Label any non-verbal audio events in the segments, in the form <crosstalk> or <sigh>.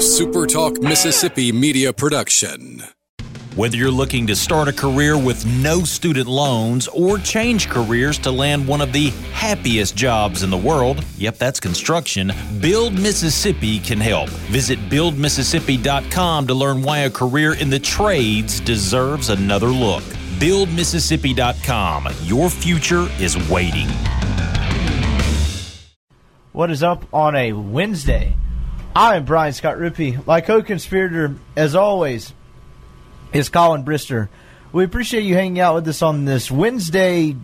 SuperTalk Mississippi media production. Whether you're looking to start a career with no student loans or change careers to land one of the happiest jobs in the world, yep, that's construction, Build Mississippi can help. Visit buildmississippi.com to learn why a career in the trades deserves another look. Buildmississippi.com. Your future is waiting. What is up on a Wednesday? I am Brian Scott Rippey. My co-conspirator, as always, is Colin Brister. We appreciate you hanging out with us on this Wednesday,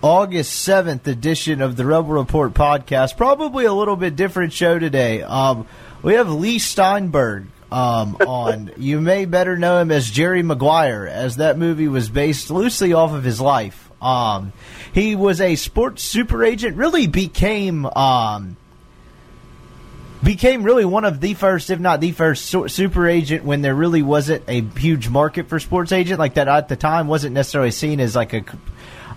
August 7th edition of the Rebel Report podcast. Probably a little bit different show today. Um, we have Leigh Steinberg um, <laughs> on. you may better know him as Jerry Maguire, as that movie was based loosely off of his life. Um, he was a sports super agent, really became. Became really one of the first, if not the first, super agent when there really wasn't a huge market for sports agent. Like that at the time wasn't necessarily seen as like a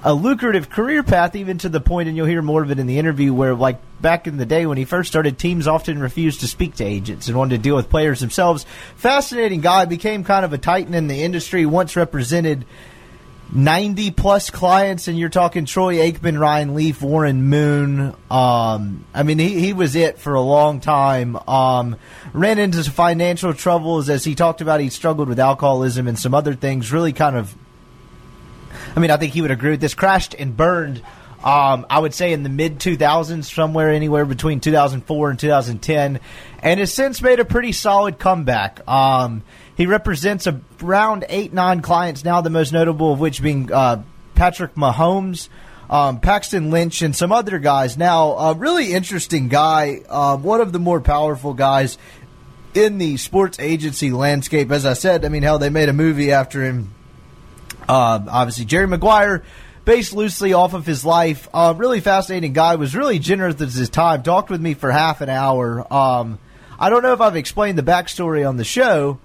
a lucrative career path, even to the point, and you'll hear more of it in the interview, where like back in the day when he first started, teams often refused to speak to agents and wanted to deal with players themselves. Fascinating guy, became kind of a titan in the industry. Once represented 90 plus clients, and you're talking Troy Aikman, Ryan Leaf, Warren Moon. Um, I mean, he, he was it for a long time. Um, ran into financial troubles as he talked about. He struggled with alcoholism and some other things. Really kind of, I mean, I think he would agree with this. Crashed and burned. Um, I would say in the mid 2000s, somewhere anywhere between 2004 and 2010, and has since made a pretty solid comeback. Um, he represents around eight, nine clients now, the most notable of which being uh, Patrick Mahomes, um, Paxton Lynch, and some other guys. Now, a really interesting guy, uh, one of the more powerful guys in the sports agency landscape. As I said, I mean, hell, they made a movie after him. Uh, obviously, Jerry Maguire based loosely off of his life. Uh, really fascinating guy. Was really generous with his time. Talked with me for half an hour. Um, I don't know if I've explained the backstory on the show,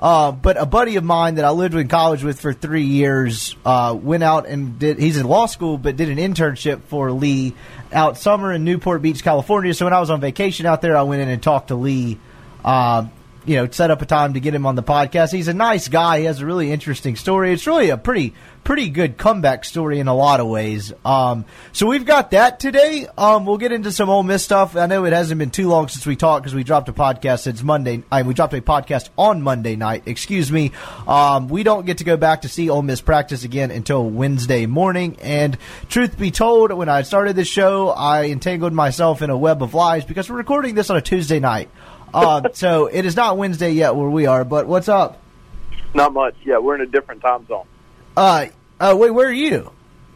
uh, but a buddy of mine that I lived in college with for three years uh, went out and did. He's in law school, but did an internship for Leigh out summer in Newport Beach, California. So when I was on vacation out there, I went in and talked to Leigh Uh, you know, set up a time to get him on the podcast. He's a nice guy. He has a really interesting story. It's really a pretty pretty good comeback story in a lot of ways. Um, so we've got that today. Um, we'll get into some Ole Miss stuff. I know it hasn't been too long since we talked because we dropped a podcast since Monday. I we dropped a podcast on Monday night. Excuse me. Um, we don't get to go back to see Ole Miss practice again until Wednesday morning. And truth be told, when I started this show, I entangled myself in a web of lies because we're recording this on a Tuesday night. Uh, so it is not Wednesday yet where we are. But what's up? Not much. Yeah, we're in a different time zone. Uh, uh wait, where are you?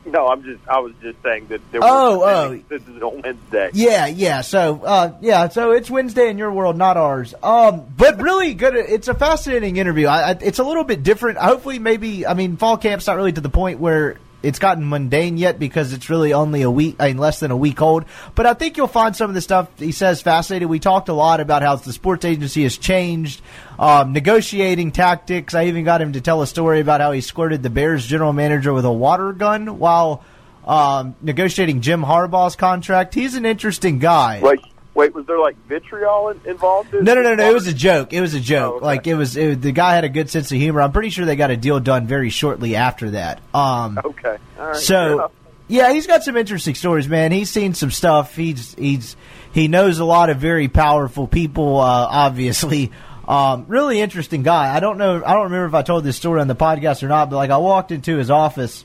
No, I'm just. I was just saying that. There was oh, oh, this is on Wednesday. Yeah, yeah. So, uh, yeah. So it's Wednesday in your world, not ours. Um, but really good. It's a fascinating interview. I, I, it's a little bit different. Hopefully, maybe. I mean, fall camp's not really to the point where it's gotten mundane yet because it's really only a week, I mean, less than a week old. But I think you'll find some of the stuff he says fascinating. We talked a lot about how the sports agency has changed, um, negotiating tactics. I even got him to tell a story about how he squirted the Bears general manager with a water gun while um, negotiating Jim Harbaugh's contract. He's an interesting guy. Right. Wait, was there like vitriol involved? In no, no, no, no. It was a joke. It was a joke. Oh, okay. Like it was. It, the guy had a good sense of humor. I'm pretty sure they got a deal done very shortly after that. Um, okay. All right. So, yeah, he's got some interesting stories, man. He's seen some stuff. He's he's he knows a lot of very powerful people. Uh, obviously, um, really interesting guy. I don't know. I don't remember if I told this story on the podcast or not, but like I walked into his office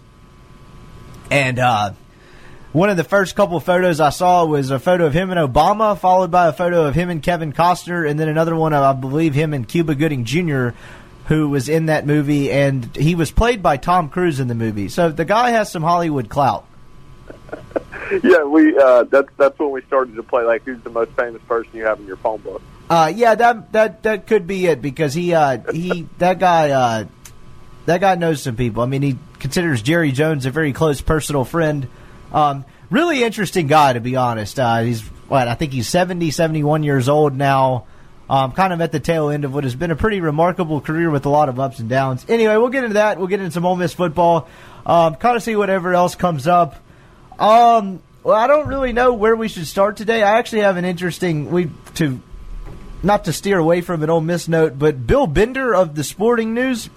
and. uh one of the first couple of photos I saw was a photo of him and Obama, followed by a photo of him and Kevin Costner, and then another one of, I believe, him and Cuba Gooding Jr., who was in that movie, and he was played by Tom Cruise in the movie. So the guy has some Hollywood clout. <laughs> yeah, we uh, that's that's when we started to play like who's the most famous person you have in your phone book. Uh, yeah, that that that could be it because he uh, he <laughs> that guy uh, that guy knows some people. I mean, he considers Jerry Jones a very close personal friend. Um, really interesting guy, to be honest. Uh, he's what I think he's 70, 71 years old now. Um, kind of at the tail end of what has been a pretty remarkable career with a lot of ups and downs. Anyway, we'll get into that. We'll get into some Ole Miss football. Um, kind of see whatever else comes up. Um, well, I don't really know where we should start today. I actually have an interesting we to not to steer away from an Ole Miss note, but Bill Bender of the Sporting News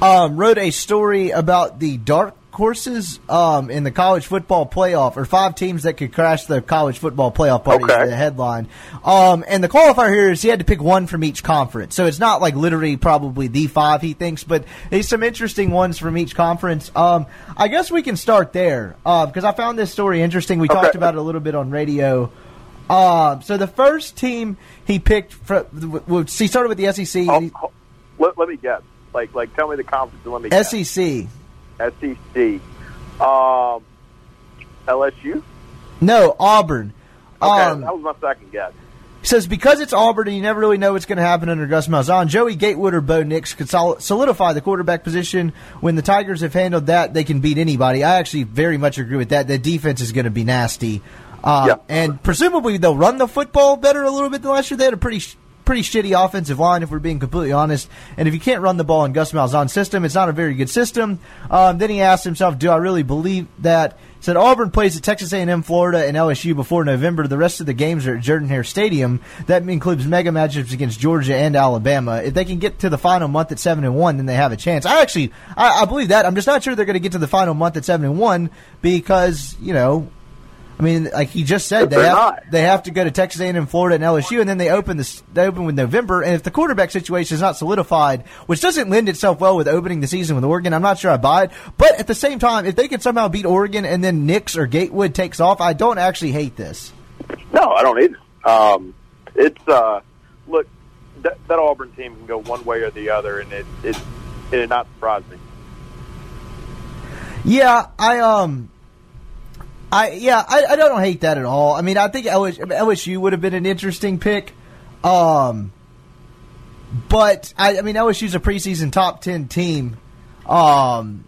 um, wrote a story about the dark horses um, in the college football playoff, or five teams that could crash the college football playoff party. Okay. is The headline, um, and the qualifier here is he had to pick one from each conference, so it's not like literally probably the five he thinks, but there's some interesting ones from each conference. Um, I guess we can start there because I found this story interesting. We Okay. talked about it a little bit on radio. Um, so the first team he picked, for, he started with the SEC. Oh, oh, let, let me guess. Like, like, tell me the conference and let me guess. SEC. Um, LSU. No, Auburn. Okay, Um, that was my second guess. He says because it's Auburn and you never really know what's going to happen under Gus Malzahn, Joey Gatewood or Bo Nix could solidify the quarterback position. When the Tigers have handled that, they can beat anybody. I actually very much agree with that. The defense is going to be nasty, uh, Yeah. and presumably they'll run the football better a little bit than last year. They had a pretty. Pretty shitty offensive line, if we're being completely honest. And if you can't run the ball in Gus Malzahn's system, it's not a very good system. Um, then he asked himself, "Do I really believe that?" Said Auburn plays at Texas A&M, Florida, and LSU before November. The rest of the games are at Jordan Hare Stadium. That includes mega matchups against Georgia and Alabama. If they can get to the final month at seven and one, then they have a chance. I actually, I, I believe that. I'm just not sure they're going to get to the final month at seven and one because you know. I mean, like he just said, But they have, not. they have to go to Texas A&M, Florida, and LSU, and then they open this. They open with November, and if the quarterback situation is not solidified, which doesn't lend itself well with opening the season with Oregon, I'm not sure I buy it. But at the same time, if they can somehow beat Oregon and then Nix or Gatewood takes off, I don't actually hate this. No, I don't either. Um, it's uh, look that, that Auburn team can go one way or the other, and it it it did not surprise me. Yeah, I um, I yeah, I, I don't hate that at all. I mean, I think LSU, LSU would have been an interesting pick, um, but I, I mean LSU's a preseason top ten team, um,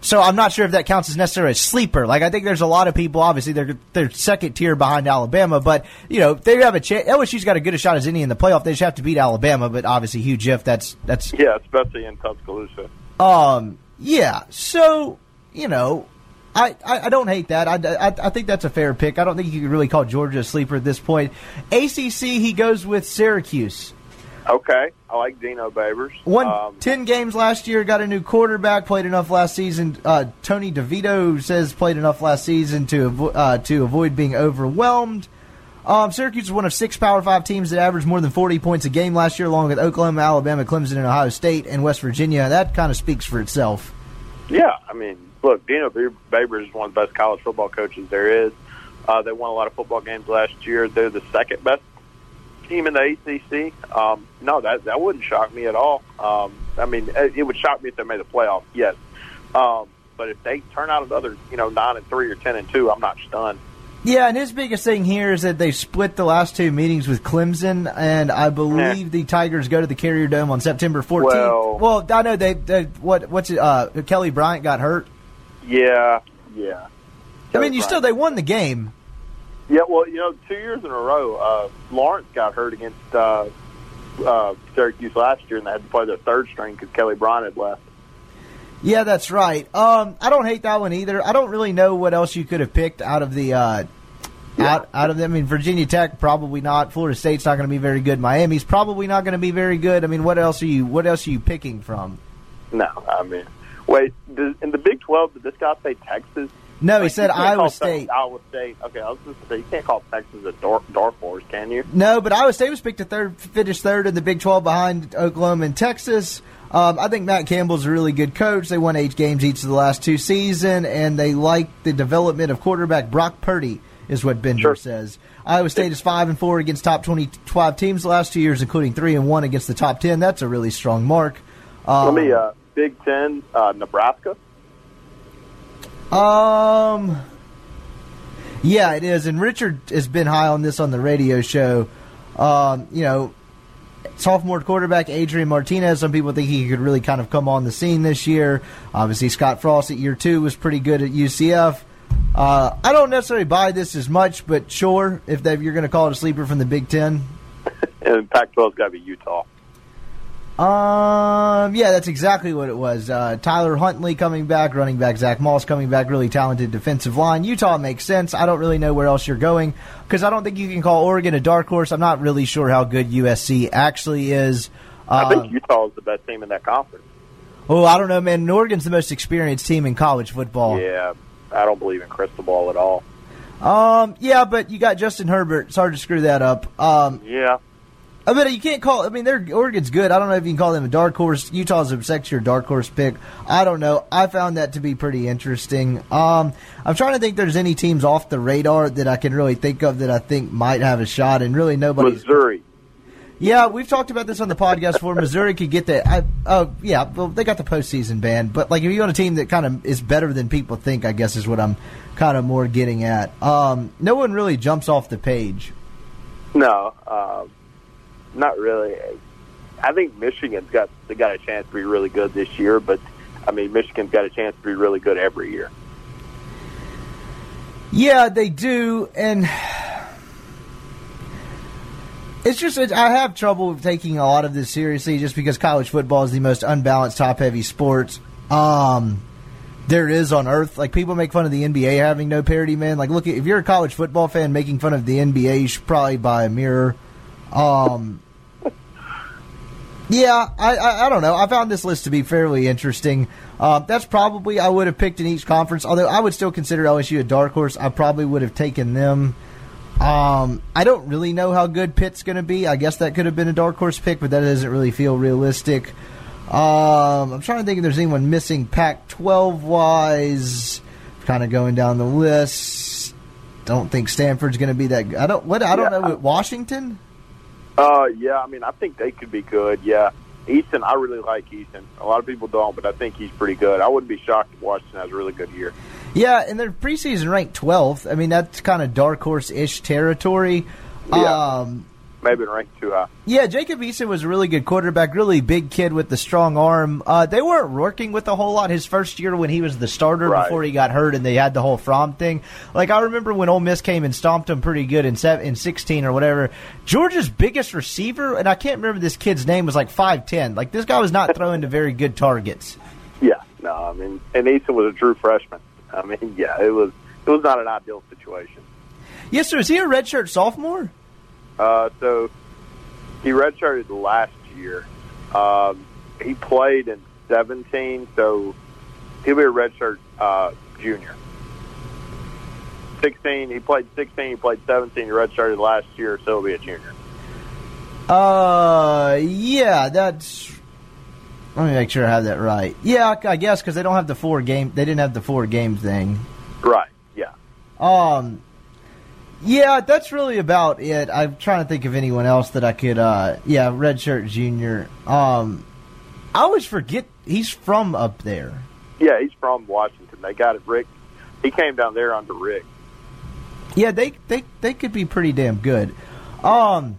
so I'm not sure if that counts as necessarily a sleeper. Like I think there's a lot of people, obviously they're they're second tier behind Alabama, but you know they have a chance. LSU's got a good a shot as any in the playoff. They just have to beat Alabama, but obviously huge if that's that's Yeah, especially in Tuscaloosa. um, yeah. So you know, I, I, I don't hate that. I, I, I think that's a fair pick. I don't think you could really call Georgia a sleeper at this point. ACC, he goes with Syracuse. Okay, I like Dino Babers. Won Um, ten games last year. Got a new quarterback. Played enough last season. Uh, Tommy DeVito says played enough last season to avo- uh, to avoid being overwhelmed. Um, Syracuse is one of six Power Five teams that averaged more than 40 points a game last year, along with Oklahoma, Alabama, Clemson, and Ohio State, and West Virginia. That kind of speaks for itself. Yeah, I mean, look, Dino Babers is one of the best college football coaches there is. Uh, they won a lot of football games last year. They're the second best team in the ACC. Um, no, that that wouldn't shock me at all. Um, I mean, it, it would shock me if they made the playoffs. Yes, um, but if they turn out another, you know, nine and three or ten and two, I'm not stunned. Yeah, and his biggest thing here is that they split the last two meetings with Clemson, and I believe the Tigers go to the Carrier Dome on September 14th. Well- I know they, they what what's it? Uh, Kelly Bryant got hurt. Yeah, yeah. I mean, you still they won the game. Yeah, well, you know, two years in a row, uh, Lawrence got hurt against uh, uh, Syracuse last year, and they had to play their third string because Kelly Bryant had left. Yeah, that's right. Um, I don't hate that one either. I don't really know what else you could have picked out of the uh, out out of them. I mean, Virginia Tech probably not. Florida State's not going to be very good. Miami's probably not going to be very good. I mean, what else are you what else are you picking from? No, I mean, wait, does, in the Big Twelve, did this guy say Texas? No, he Like, said Iowa State. Iowa State. Okay, I was just say you can't call Texas a dark, dark horse, can you? No, but Iowa State was picked to third, finished third in the Big 12 behind Oklahoma and Texas. Um, I think Matt Campbell's a really good coach. They won eight games each of the last two seasons, and they like the development of quarterback Brock Purdy, is what Bender Sure. says. Iowa State is five and four against top twenty-five teams the last two years, including three and one against the top ten. That's a really strong mark. Um, Let me uh, Big Ten, uh, Nebraska. Um, yeah, it is. And Richard has been high on this on the radio show. Um, you know, sophomore quarterback Adrian Martinez. Some people think he could really kind of come on the scene this year. Obviously, Scott Frost at year two was pretty good at UCF. Uh, I don't necessarily buy this as much, but sure, if they, you're going to call it a sleeper from the Big Ten, <laughs> And Pac-12's got to be Utah. Um, yeah, that's exactly what it was. Uh, Tyler Huntley coming back, running back Zach Moss coming back, really talented defensive line. Utah makes sense. I don't really know where else you're going because I don't think you can call Oregon a dark horse. I'm not really sure how good USC actually is. I think Utah is the best team in that conference. oh, I don't know, man. Oregon's the most experienced team in college football. Yeah, I don't believe in crystal ball at all. Um, yeah, but you got Justin Herbert. It's hard to screw that up. Um, Yeah, I mean, you can't call. I mean, they're Oregon's good. I don't know if you can call them a dark horse. Utah's a sexier dark horse pick. I don't know. I found that to be pretty interesting. Um, I'm trying to think. There's any teams off the radar that I can really think of that I think might have a shot, and really nobody. Missouri. Yeah, we've talked about this on the podcast before. <laughs> Missouri could get the. I, oh, yeah. Well, they got the postseason ban, but like if you want a team that kind of is better than people think, I guess is what I'm kind of more getting at. Um, no one really jumps off the page. No, um, not really. I think Michigan's got they got a chance to be really good this year, but I mean Michigan's got a chance to be really good every year. Yeah, they do, and it's just I have trouble taking a lot of this seriously, just because college football is the most unbalanced, top-heavy sport um, there is on earth. Like people make fun of the NBA having no parity, man. Like, look, if you're a college football fan making fun of the NBA, you should probably buy a mirror. Um, yeah, I, I I don't know. I found this list to be fairly interesting. Uh, that's probably I would have picked in each conference. Although I would still consider LSU a dark horse. I probably would have taken them. Um, I don't really know how good Pitt's going to be. I guess that could have been a dark horse pick, but that doesn't really feel realistic. Um, I'm trying to think if there's anyone missing Pac-12 wise. Kind of going down the list. Don't think Stanford's going to be that. Good. I don't. What I don't Yeah. know. Washington. Uh, yeah, I mean I think they could be good. Yeah, Eason, I really like Eason. A lot of people don't, but I think he's pretty good. I wouldn't be shocked if Washington has a really good year. Yeah, and they're preseason ranked 12th. I mean, that's kind of dark horse ish territory. Yeah. Um, Maybe ranked too high. yeah, Jacob Eason was a really good quarterback, really big kid with the strong arm. Uh, they weren't working with a whole lot his first year when he was the starter Right. before he got hurt and they had the whole Fromm thing. Like, I remember when Ole Miss came and stomped him pretty good in, seven, in 16 or whatever. Georgia's biggest receiver, and I can't remember this kid's name, was like 5'10. Like, this guy was not throwing to very good targets. Yeah, no, I mean, and Eason was a true freshman. I mean, <laughs> yeah, it was it was not an ideal situation. Yes, so is he a redshirt sophomore? Uh, so he redshirted last year. Um, he played in 17, so he'll be a redshirt uh, junior. 16, he played 16, he played 17, he redshirted last year, so he'll be a junior. Uh, yeah, that's. Let me make sure I have that right. Yeah, I guess because they don't have the four game. They didn't have the four game thing. Right, yeah. Um, yeah, that's really about it. I'm trying to think of anyone else that I could. Uh, yeah, Redshirt Junior. Um, I always forget he's from up there. Yeah, he's from Washington. They got it, Rick. He came down there under Rick. Yeah, they they they could be pretty damn good. Um,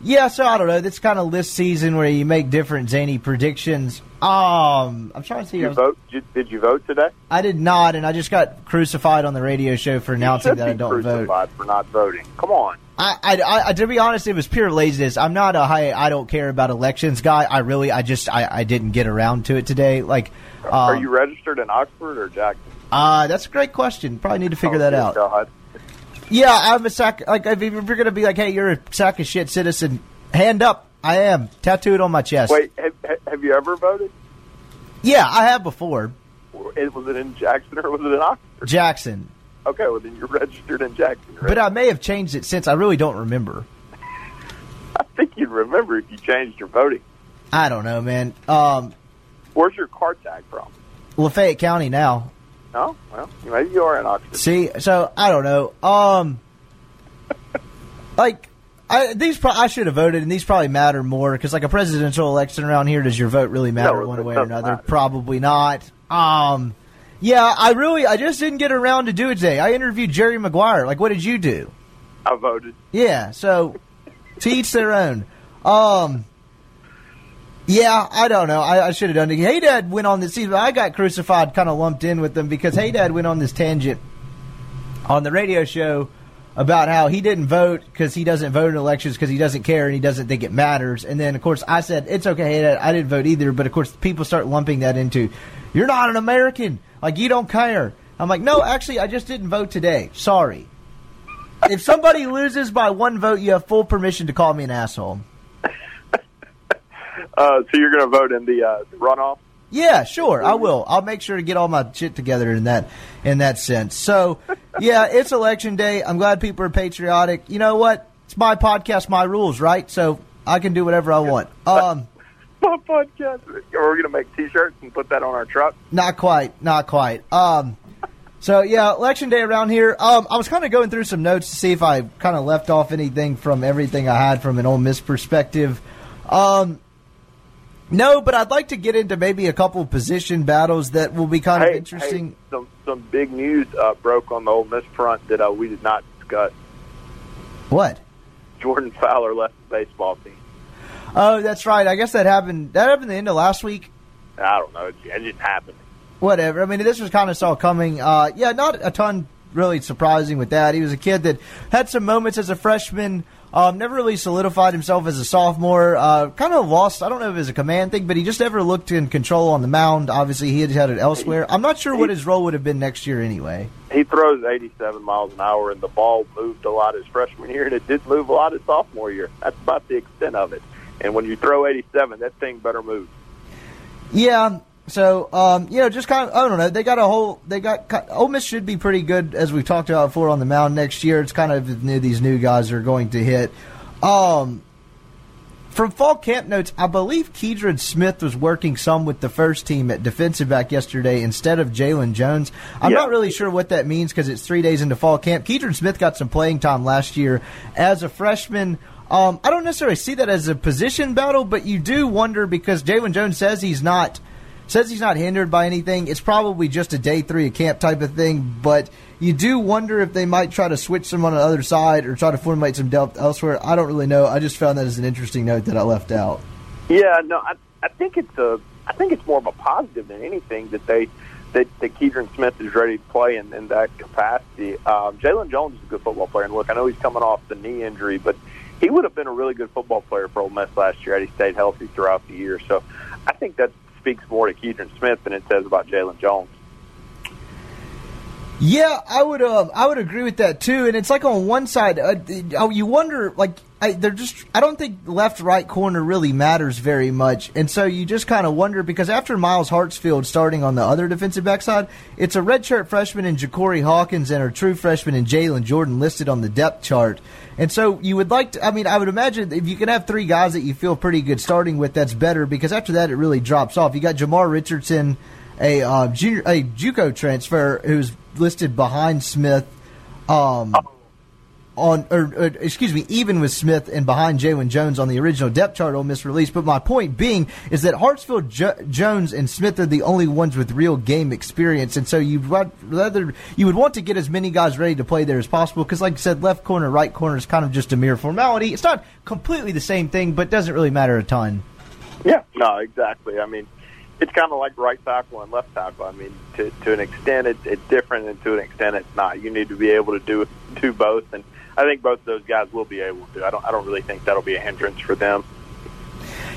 yeah, so I don't know. This kind of list season where you make different zany predictions. Um, I'm trying to see. Did you was- vote? Did you, did you vote today? I did not, and I just got crucified on the radio show for announcing that I don't vote. for not voting. Come on. I, I, I, to be honest, it was pure laziness. I'm not a high, I don't care about elections guy. I really, I just, I, I didn't get around to it today. Like, Are um, you registered in Oxford or Jackson? uh, that's a great question. Probably need to figure Oh, that out. God. Yeah, I'm a sack. Like, if you're going to be like, hey, you're a sack of shit citizen, hand up. I am tattooed on my chest. Wait, have, have you ever voted? Yeah, I have before. It- Was it in Jackson or was it in Oxford? Jackson, Okay, well then you're registered in Jackson. Right? but I may have changed it since. I really don't remember. <laughs> I think you'd remember if you changed your voting. I don't know, man. Um, Where's your car tag from? Lafayette County now. No, well, maybe you are in Oxford. See, so I don't know. Um, <laughs> like I these pro- I should have voted, and these probably matter more because like a presidential election around here, does your vote really matter No, one way or another? matter. Probably not. Um, yeah, I really I just didn't get around to do it today. I interviewed Jerry Maguire. Like, what did you do? I voted. Yeah, so to each their own. Um, yeah, I don't know. I, I should have done it. Hey Dad went on this. See, I got crucified, kind of lumped in with them because Hey Dad went on this tangent on the radio show about how he didn't vote because he doesn't vote in elections because he doesn't care and he doesn't think it matters. And then, of course, I said it's okay. I didn't vote either. But of course, people start lumping that into you're not an American. Like you don't care. I'm like, no, actually, I just didn't vote today. Sorry. if somebody loses by one vote, you have full permission to call me an asshole. <laughs> uh, so you're going to vote in the uh, runoff? Yeah, sure, I will. I'll make sure to get all my shit together in that in that sense. So, yeah, it's election day. I'm glad people are patriotic. You know what? It's my podcast, my rules, right? So I can do whatever I want. Um, <laughs> my podcast. We're gonna make T-shirts and put that on our truck. Not quite, not quite. Um, so yeah, election day around here. Um, I was kind of going through some notes to see if I kind of left off anything from everything I had from an Ole Miss perspective. Um, no, but I'd like to get into maybe a couple position battles that will be kind hey, of interesting. Hey, some some big news uh, broke on the Ole Miss front that uh, we did not discuss. What? Jordan Fowler left the baseball team. Oh, that's right. I guess that happened. That happened the end of last week. I don't know. It, it just happened. Whatever. I mean, this was kind of saw coming. Uh, yeah, not a ton really surprising with that. He was a kid that had some moments as a freshman um, never really solidified himself as a sophomore. Uh, kind of lost. I don't know if it was a command thing, but he just never looked in control on the mound. Obviously, he had had it elsewhere. I'm not sure what his role would have been next year anyway. He throws 87 miles an hour, and the ball moved a lot his freshman year, and it did move a lot his sophomore year. That's about the extent of it. And when you throw 87, that thing better move. Yeah, so, um, you know, just kind of, I don't know. They got a whole, they got, Ole Miss should be pretty good, as we've talked about before, on the mound next year. It's kind of new, these new guys are going to hit. Um, from fall camp notes, I believe Keidron Smith was working some with the first team at defensive back yesterday instead of Jalen Jones. I'm not really sure what that means because it's three days into fall camp. Keidron Smith got some playing time last year as a freshman. Um, I don't necessarily see that as a position battle, but you do wonder because Jalen Jones says he's not – says he's not hindered by anything. It's probably just a day three of camp type of thing, but you do wonder if they might try to switch some on the other side or try to formulate some depth elsewhere. I don't really know. I just found that as an interesting note that I left out. Yeah, no, I, I think it's a, I think it's more of a positive than anything that they that, that Keidron Smith is ready to play in, in that capacity. Um, Jalen Jones is a good football player, and look, I know he's coming off the knee injury, but he would have been a really good football player for Ole Miss last year had he stayed healthy throughout the year. So I think that's speaks more to Keidron Smith than it says about Jalen Jones. Yeah, I would. Uh, I would agree with that too. And it's like on one side, uh, oh, you wonder like I, they're just. I don't think left right corner really matters very much, and so you just kind of wonder because after Myles Hartsfield starting on the other defensive backside, it's a redshirt freshman in Ja'Cory Hawkins and a true freshman in Jalen Jordan listed on the depth chart. And so you would like to. I mean, I would imagine if you can have three guys that you feel pretty good starting with, that's better because after that it really drops off. You got Jamar Richardson a uh, junior a JUCO transfer who's listed behind Smith. Um, on or, or, excuse me, even with Smith and behind Jalen Jones on the original depth chart Ole Miss release. But my point being is that Hartsfield, jo- Jones, and Smith are the only ones with real game experience, and so you'd rather you would want to get as many guys ready to play there as possible. Because, like I said, left corner, right corner is kind of just a mere formality. It's not completely the same thing, but doesn't really matter a ton. Yeah, no, exactly. I mean, it's kind of like right tackle and left tackle. I mean, to to an extent, it, it's different, and to an extent, it's not. You need to be able to do do both, and I think both those guys will be able to. I don't I don't really think that'll be a hindrance for them.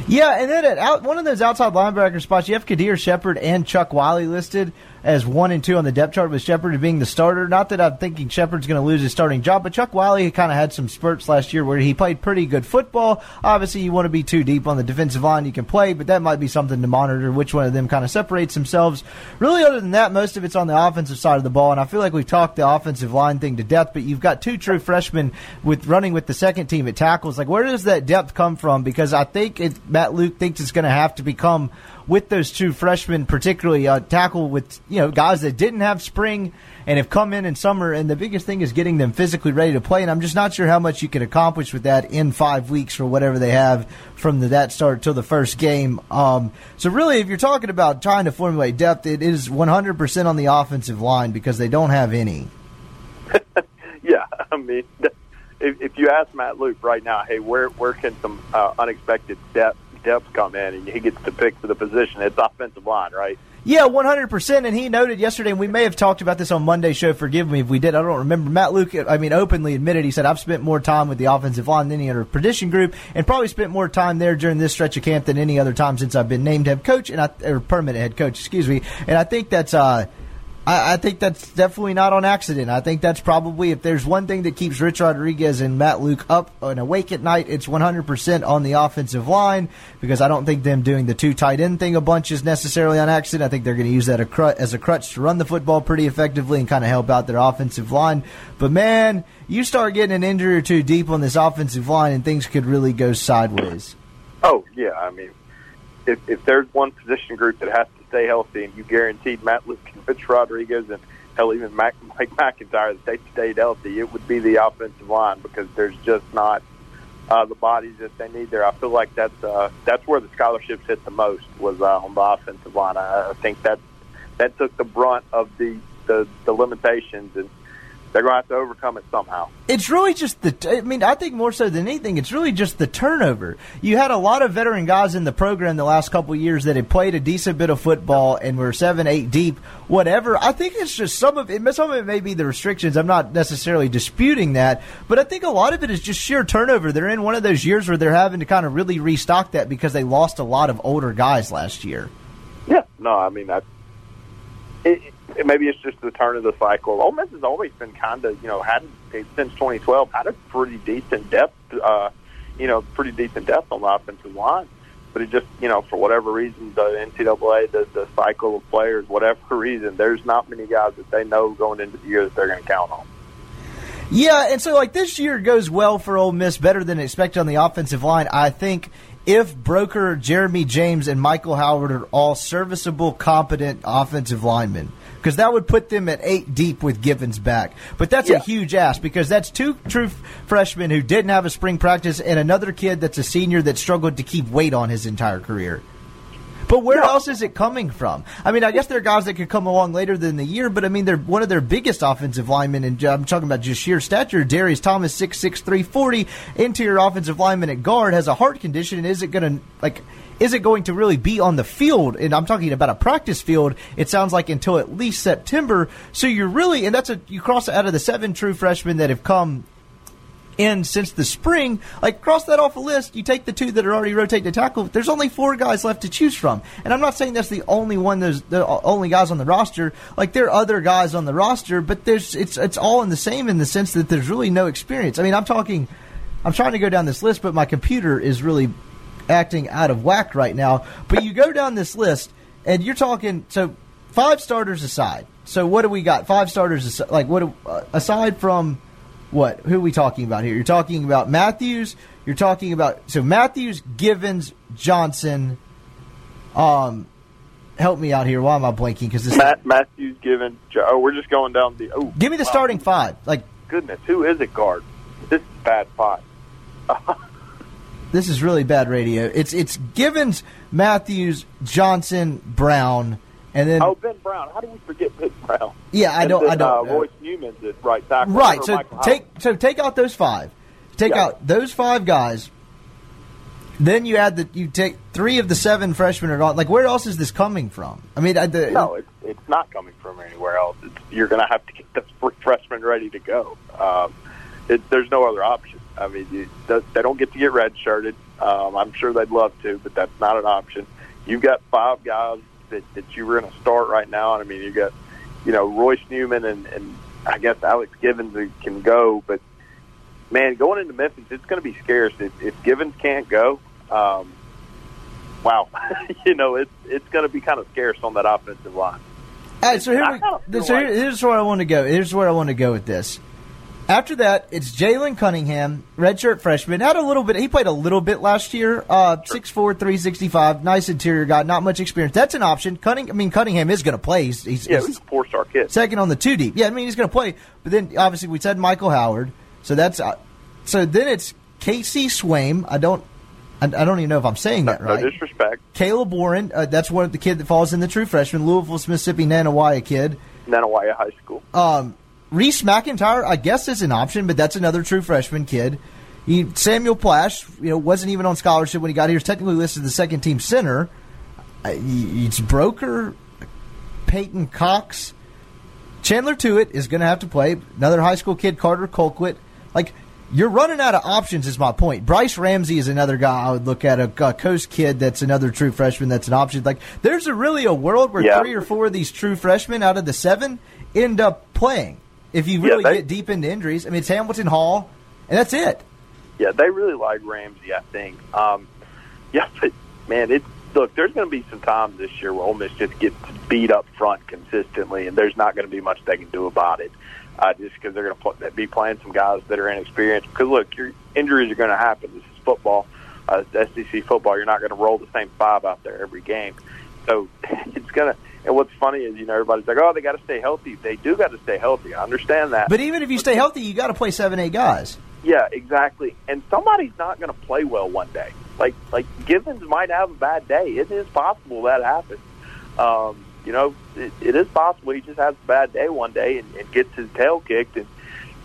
Yeah, and then at out, one of those outside linebacker spots, you have Kadir Shepard and Chuck Wiley listed as one and two on the depth chart with Shepard being the starter. Not that I'm thinking Shepard's going to lose his starting job, but Chuck Wiley kind of had some spurts last year where he played pretty good football. Obviously, you want to be too deep on the defensive line. You can play, but that might be something to monitor which one of them kind of separates themselves. Really, other than that, most of it's on the offensive side of the ball, and I feel like we've talked the offensive line thing to death, but you've got two true freshmen with running with the second team at tackles. Like, where does that depth come from? Because I think it, Matt Luke thinks it's going to have to become with those two freshmen, particularly uh, tackle with you know guys that didn't have spring and have come in in summer. And the biggest thing is getting them physically ready to play. And I'm just not sure how much you can accomplish with that in five weeks or whatever they have from the, that start till the first game. Um, so really, if you're talking about trying to formulate depth, it is 100% on the offensive line because they don't have any. <laughs> yeah, I mean. If, if you ask Matt Luke right now, hey, where where can some uh, unexpected depth depth come in, and he gets to pick for the position. It's offensive line, right? Yeah, one hundred percent. And he noted yesterday, and we may have talked about this on Monday's show. Forgive me if we did. I don't remember. Matt Luke, I mean, openly admitted he said, "I've spent more time with the offensive line than any other position group, and probably spent more time there during this stretch of camp than any other time since I've been named head coach and I, or permanent head coach, excuse me." And I think that's. uh I, I think that's definitely not on accident. I think that's probably if there's one thing that keeps Rich Rodriguez and Matt Luke up and awake at night, it's 100% on the offensive line because I don't think them doing the two tight end thing a bunch is necessarily on accident. I think they're going to use that as a crutch to run the football pretty effectively and kind of help out their offensive line. But man, you start getting an injury or two deep on this offensive line, and things could really go sideways. Oh yeah, I mean, if, if there's one position group that has stay healthy, and you guaranteed Matt Luke and Rich Rodriguez and hell even Mac, Mike MacIntyre that they stayed healthy, it would be the offensive line because there's just not uh, the bodies that they need there. I feel like that's uh, that's where the scholarships hit the most was uh, on the offensive line. I, I think that that took the brunt of the the, the limitations and they're going to have to overcome it somehow. It's really just the. I mean, I think more so than anything, it's really just the turnover. You had a lot of veteran guys in the program the last couple years that had played a decent bit of football and were seven, eight deep, whatever. I think it's just some of it. Some of it may be the restrictions. I'm not necessarily disputing that, but I think a lot of it is just sheer turnover. They're in one of those years where they're having to kind of really restock that because they lost a lot of older guys last year. Yeah, no, I mean that. It, maybe it's just the turn of the cycle. Ole Miss has always been kind of, you know, had since 2012 had a pretty decent depth, uh, you know, pretty decent depth on the offensive line. But it just, you know, for whatever reason, the NCAA, the, the cycle of players, whatever reason, there's not many guys that they know going into the year that they're going to count on. Yeah, and so like this year goes well for Ole Miss, better than expected on the offensive line. I think if Broeker, Jeremy James, and Michael Howard are all serviceable, competent offensive linemen because that would put them at eight deep with Givens back. But that's yeah. a huge ask because that's two true freshmen who didn't have a spring practice and another kid that's a senior that struggled to keep weight on his entire career. But where no. else is it coming from? I mean, I guess there are guys that could come along later than the year, but I mean, they're one of their biggest offensive linemen, and I'm talking about just sheer stature. Darius Thomas, six six three forty, interior offensive lineman at guard, has a heart condition, and is it going to like? Is it going to really be on the field? And I'm talking about a practice field. It sounds like until at least September. So you're really, and that's a you cross out of the seven true freshmen that have come in since the spring. Like cross that off a list. You take the two that are already rotating to tackle. There's only four guys left to choose from, and I'm not saying that's the only one. There's the only guys on the roster. Like there are other guys on the roster, but there's it's it's all in the same in the sense that there's really no experience. I mean, I'm talking. I'm trying to go down this list, but my computer is really acting out of whack right now. But you go down this list, and you're talking so five starters aside. So what do we got? Five starters aside, like what uh, aside from what? Who are we talking about here? You're talking about Matthews. You're talking about so Matthews, Givens, Johnson. Um, help me out here. Why am I blanking? Because this Matt, Matthews, Givens. Oh, we're just going down the. Oh, give me the wow. starting five. Like goodness, who is it guard? This is bad five. <laughs> This is really bad radio. It's it's Givens, Matthews, Johnson, Brown, and then oh Ben Brown. How do we forget Ben Brown? Yeah, I don't. Then, I don't. Uh, Royce Newman's at right tackle. Right. So take so take out those five. Take yeah. out those five guys. Then you add that you take three of the seven freshmen are gone. Like where else is this coming from? I mean, I, the, no, it's, it's not coming from anywhere else. It's, you're going to have to get the freshmen ready to go. Um, it, there's no other option. I mean, you, they don't get to get redshirted. Um, I'm sure they'd love to, but that's not an option. You've got five guys that, that you were going to start right now, and I mean, you got you know Royce Newman and, and I guess Alex Givens can go, but man, going into Memphis, it's going to be scarce if, if Givens can't go. Um, wow, <laughs> you know it's it's going to be kind of scarce on that offensive line. All right, so here we, so here, here's where I want to go. Here's where I want to go with this. After that, it's Jalen Cunningham, redshirt freshman. Had a little bit. He played a little bit last year. Uh, six four, three sixty five. Nice interior guy. Not much experience. That's an option. Cunning. I mean, Cunningham is going to play. He's, he's, yeah, he's a four star kid. Second on the two deep. Yeah, I mean he's going to play. But then obviously we said Michael Howard. So that's uh, so then it's Casey Swaim. I don't. I, I don't even know if I'm saying that right. No disrespect. Caleb Warren. Uh, that's one of the kid that falls in the true freshman. Louisville, Mississippi, Nanih kid. Nanih High School. Um, Reese McIntyre, I guess, is an option, but that's another true freshman kid. He, Samuel Plash, you know, wasn't even on scholarship when he got here. He's technically listed as the second team center. It's Broeker, Peyton Cox. Chandler Tuitt is going to have to play. Another high school kid, Carter Colquitt. Like, you're running out of options, is my point. Bryce Ramsey is another guy I would look at, a, a Coast kid that's another true freshman that's an option. Like, there's a really a world where yeah. three or four of these true freshmen out of the seven end up playing if you really yeah, they, get deep into injuries. I mean, it's Hamilton Hall, and that's it. Yeah, they really like Ramsey, I think. Um, yeah, but, man, it look. There's going to be some times this year where Ole Miss just gets beat up front consistently, and there's not going to be much they can do about it. Uh, just because they're going to be playing some guys that are inexperienced. Because look, your injuries are going to happen. This is football, uh, SEC football. You're not going to roll the same five out there every game. So <laughs> it's going to and what's funny is, you know, everybody's like, oh, they got to stay healthy. They do got to stay healthy. I understand that. But even if you stay healthy, you got to play seven, eight guys. Yeah, exactly. And somebody's not going to play well one day. Like like Givens might have a bad day. It is possible that happens. Um, you know, it, it is possible he just has a bad day one day and, and gets his tail kicked. And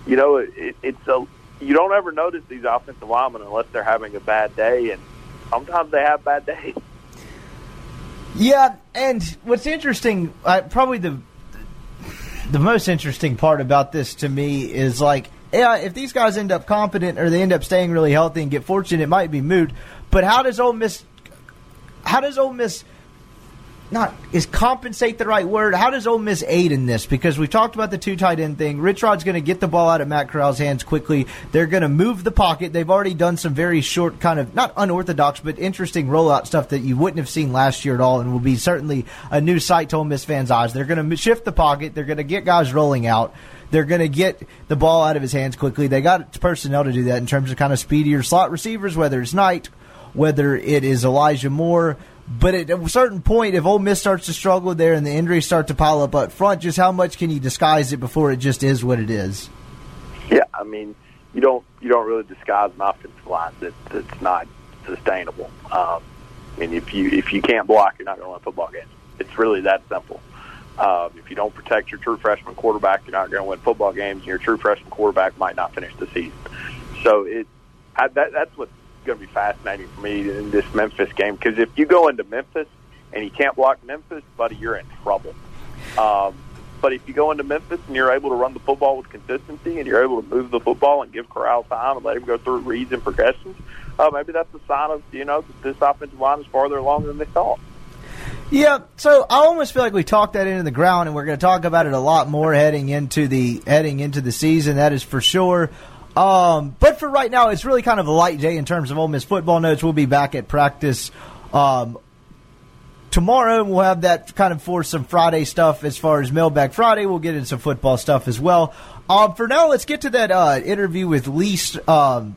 you know, it, it's a you don't ever notice these offensive linemen unless they're having a bad day, and sometimes they have bad <laughs> days. Yeah, and what's interesting, uh, probably the the most interesting part about this to me is like, yeah, if these guys end up competent or they end up staying really healthy and get fortunate, it might be moot. But how does Ole Miss? How does Ole Miss? Not is compensate the right word? How does Ole Miss aid in this? Because we talked about the two tight end thing. Rich Rod's going to get the ball out of Matt Corral's hands quickly. They're going to move the pocket. They've already done some very short, kind of not unorthodox, but interesting rollout stuff that you wouldn't have seen last year at all, and will be certainly a new sight to Ole Miss fans' eyes. They're going to shift the pocket. They're going to get guys rolling out. They're going to get the ball out of his hands quickly. They got personnel to do that in terms of kind of speedier slot receivers, whether it's Knight, whether it is Elijah Moore but at a certain point, if Ole Miss starts to struggle there and the injuries start to pile up up front, just how much can you disguise it before it just is what it is? Yeah, I mean, you don't you don't really disguise an offensive line that that's not sustainable. Um, I mean, if you if you can't block, you're not going to win football games. It's really that simple. Um, if you don't protect your true freshman quarterback, you're not going to win football games. And your true freshman quarterback might not finish the season. So it that, that's what going to be fascinating for me in this Memphis game because if you go into Memphis and you can't block Memphis, buddy, you're in trouble. Um, but if you go into Memphis and you're able to run the football with consistency and you're able to move the football and give Corral time and let him go through reads and progressions, uh, maybe that's a sign of you know that this offensive line is farther along than they thought. Yeah, so I almost feel like we talked that into the ground, and we're going to talk about it a lot more heading into the heading into the season. That is for sure. Um, but for right now, it's really kind of a light day in terms of Ole Miss football notes. We'll be back at practice um, tomorrow. We'll have that kind of for some Friday stuff as far as Mailbag Friday. We'll get into some football stuff as well. Um, for now, let's get to that uh, interview with Leigh. Um,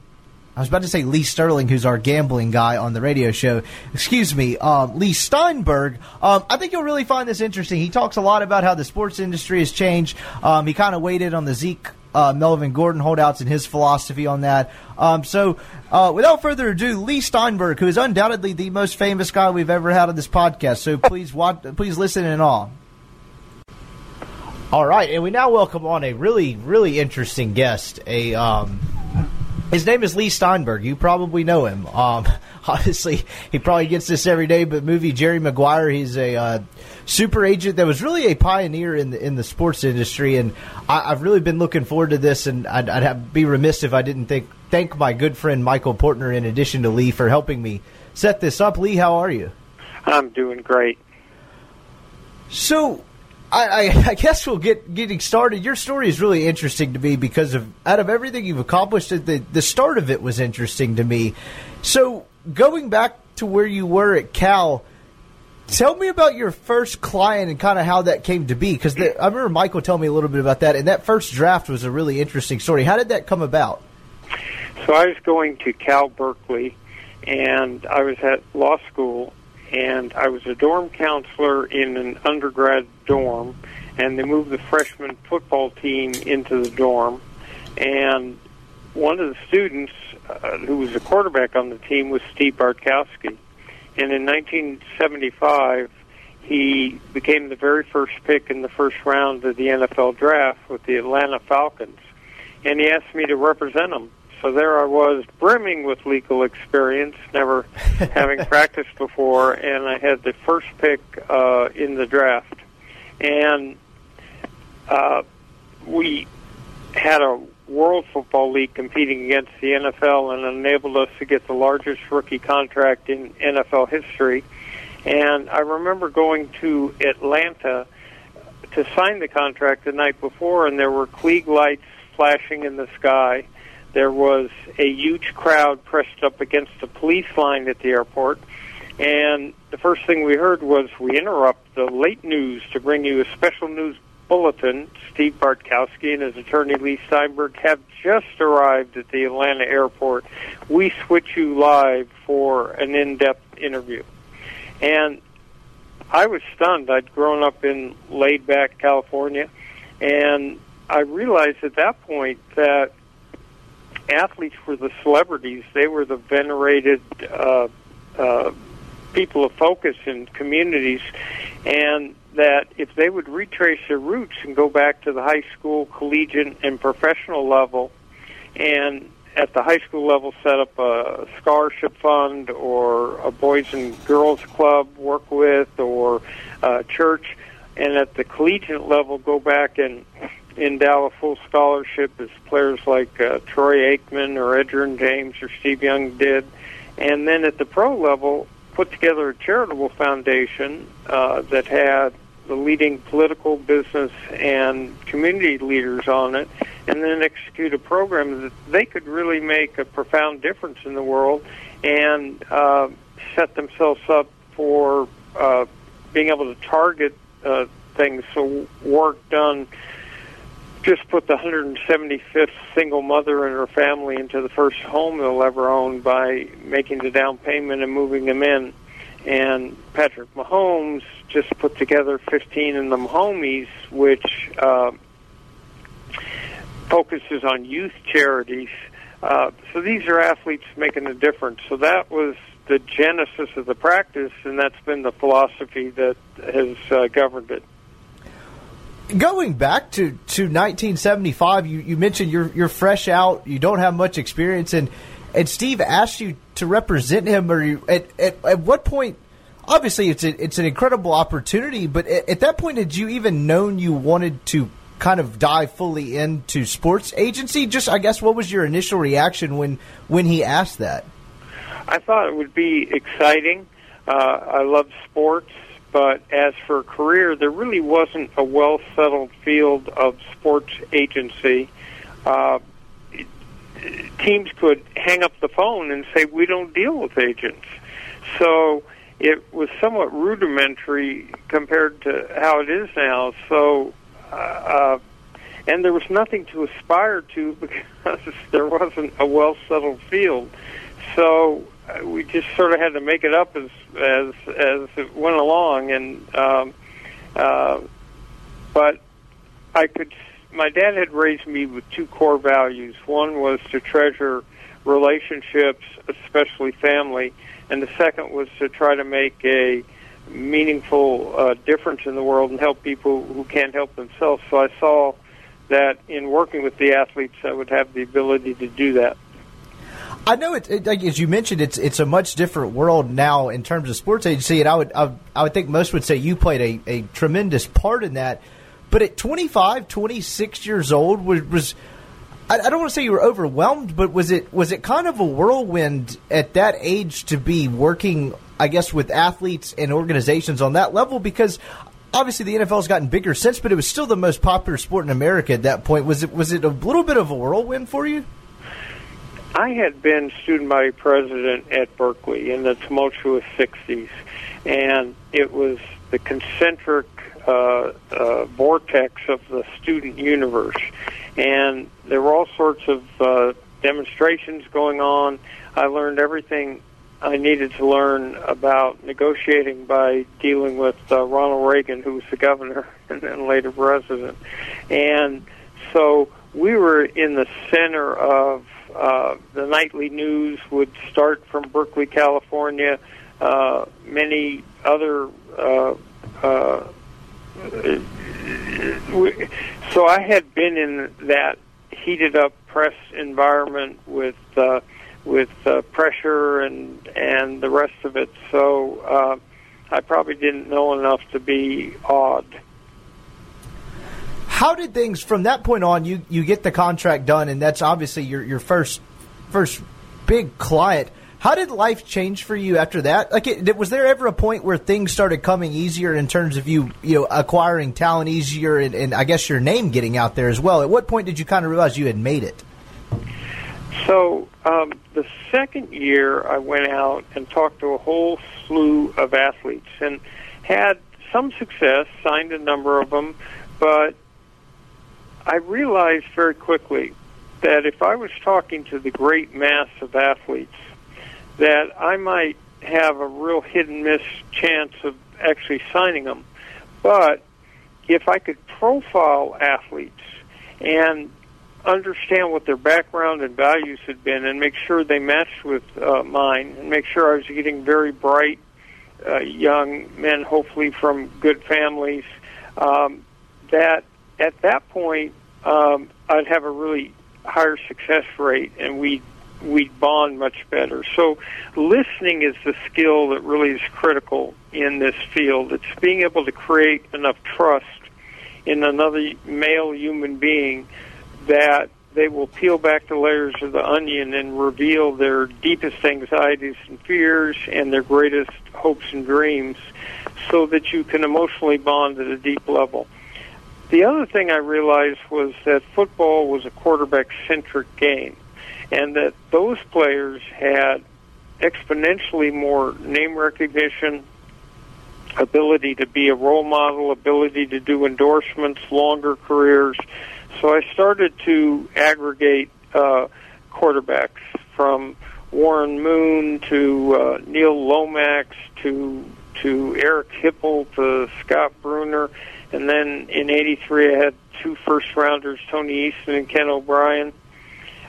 I was about to say Lee Sterling, who's our gambling guy on the radio show. Excuse me, um, Leigh Steinberg. Um, I think you'll really find this interesting. He talks a lot about how the sports industry has changed. Um, he kind of waited on the Zeke uh, Melvin Gordon holdouts and his philosophy on that. Um, so, uh, without further ado, Leigh Steinberg, who is undoubtedly the most famous guy we've ever had on this podcast. So please, watch, please listen in all. All right, and we now welcome on a really, really interesting guest. A um, his name is Leigh Steinberg. You probably know him. Um, <laughs> obviously, he probably gets this every day. But movie Jerry Maguire, he's a uh, super agent that was really a pioneer in the in the sports industry, and I, have really been looking forward to this. And I'd, I'd have, be remiss if I didn't think, thank my good friend Michael Portner, in addition to Leigh, for helping me set this up. Leigh, how are you? I'm doing great. So, I, I, <laughs> I, guess we'll get getting started. Your story is really interesting to me because of out of everything you've accomplished, the the start of it was interesting to me. So going back to where you were at Cal, tell me about your first client and kind of how that came to be. Because I remember Michael telling me a little bit about that, and that first draft was a really interesting story. How did that come about? So I was going to Cal Berkeley, and I was at law school, and I was a dorm counselor in an undergrad dorm, and they moved the freshman football team into the dorm, and one of the students uh, who was the quarterback on the team was Steve Bartkowski, and in 1975 he became the very first pick in the first round of the NFL draft with the Atlanta Falcons, and he asked me to represent him. So there I was, brimming with legal experience, never <laughs> having practiced before, and I had the first pick uh, in the draft. and uh, we had a World Football League competing against the NFL and enabled us to get the largest rookie contract in NFL history. And I remember going to Atlanta to sign the contract the night before, and there were Klieg lights flashing in the sky. There was a huge crowd pressed up against the police line at the airport. And the first thing we heard was we interrupt the late news to bring you a special news bulletin. Steve Bartkowski and his attorney Leigh Steinberg have just arrived at the Atlanta airport. We switch you live for an in-depth interview. And I was stunned. I'd grown up in laid back California, and I realized at that point that athletes were the celebrities. They were the venerated uh, uh, people of focus in communities, and that if they would retrace their roots and go back to the high school, collegiate, and professional level, and at the high school level set up a scholarship fund or a boys and girls club work with or a church and at the collegiate level go back and endow a full scholarship as players like uh, Troy Aikman or Edgerrin James or Steve Young did. And then at the pro level put together a charitable foundation uh, that had the leading political, business, and community leaders on it, and then execute a program that they could really make a profound difference in the world and uh, set themselves up for uh, being able to target uh, things. So Warrick Dunn. Just put the 175th single mother and her family into the first home they'll ever own by making the down payment and moving them in and Patrick Mahomes just put together 15 and the Mahomies, which uh, focuses on youth charities. Uh, so these are athletes making a difference. So that was the genesis of the practice, and that's been the philosophy that has uh, governed it. Going back to, to 1975, you, you mentioned you're you're fresh out, you don't have much experience, and and Steve asked you to represent him, or you, at, at, at what point? Obviously, it's a, it's an incredible opportunity, but at, at that point, did you even known you wanted to kind of dive fully into sports agency? Just, I guess, what was your initial reaction when when he asked that? I thought it would be exciting. Uh, I love sports, but as for a career, there really wasn't a well settled field of sports agency. Uh, teams could hang up the phone and say we don't deal with agents. So it was somewhat rudimentary compared to how it is now. So, uh, uh and there was nothing to aspire to <laughs> because there wasn't a well settled field. So uh, we just sort of had to make it up as as as it went along, and um, uh, but I could my dad had raised me with two core values. One was to treasure relationships, especially family, and the second was to try to make a meaningful uh, difference in the world and help people who can't help themselves. So I saw that in working with the athletes, I would have the ability to do that. I know it, it, like as you mentioned, it's it's a much different world now in terms of sports agency, and I would I, I would think most would say you played a, a tremendous part in that. But at 25, 26 years old, was, was I, I don't want to say you were overwhelmed, but was it was it kind of a whirlwind at that age to be working, I guess, with athletes and organizations on that level? Because obviously the NFL has gotten bigger since, but it was still the most popular sport in America at that point. Was it was it a little bit of a whirlwind for you? I had been student body president at Berkeley in the tumultuous '60s, and it was the concentric uh, uh, vortex of the student universe. And there were all sorts of uh, demonstrations going on. I learned everything I needed to learn about negotiating by dealing with uh, Ronald Reagan, who was the governor <laughs> and then later president. And so we were in the center of uh, the nightly news would start from Berkeley, California. Uh, many other uh, uh, so I had been in that heated up press environment with uh, with uh, pressure and and the rest of it. So uh, I probably didn't know enough to be awed. How did things from that point on? You you get the contract done, and that's obviously your your first first big client. How did life change for you after that? Like, it, was there ever a point where things started coming easier in terms of you, you know, acquiring talent easier, and, and I guess your name getting out there as well? At what point did you kind of realize you had made it? So um, the second year, I went out and talked to a whole slew of athletes and had some success, signed a number of them, but I realized very quickly that if I was talking to the great mass of athletes that I might have a real hit and miss chance of actually signing them. But if I could profile athletes and understand what their background and values had been and make sure they matched with uh, mine and make sure I was getting very bright uh, young men, hopefully from good families, um, that at that point um, I'd have a really higher success rate and we'd we bond much better. So listening is the skill that really is critical in this field. It's being able to create enough trust in another male human being that they will peel back the layers of the onion and reveal their deepest anxieties and fears and their greatest hopes and dreams so that you can emotionally bond at a deep level. The other thing I realized was that football was a quarterback centric game and that those players had exponentially more name recognition, ability to be a role model, ability to do endorsements, longer careers. So I started to aggregate uh, quarterbacks from Warren Moon to uh, Neil Lomax to to Eric Hipple to Scott Brunner, and then in '83 I had two first rounders, Tony Eason and Ken O'Brien.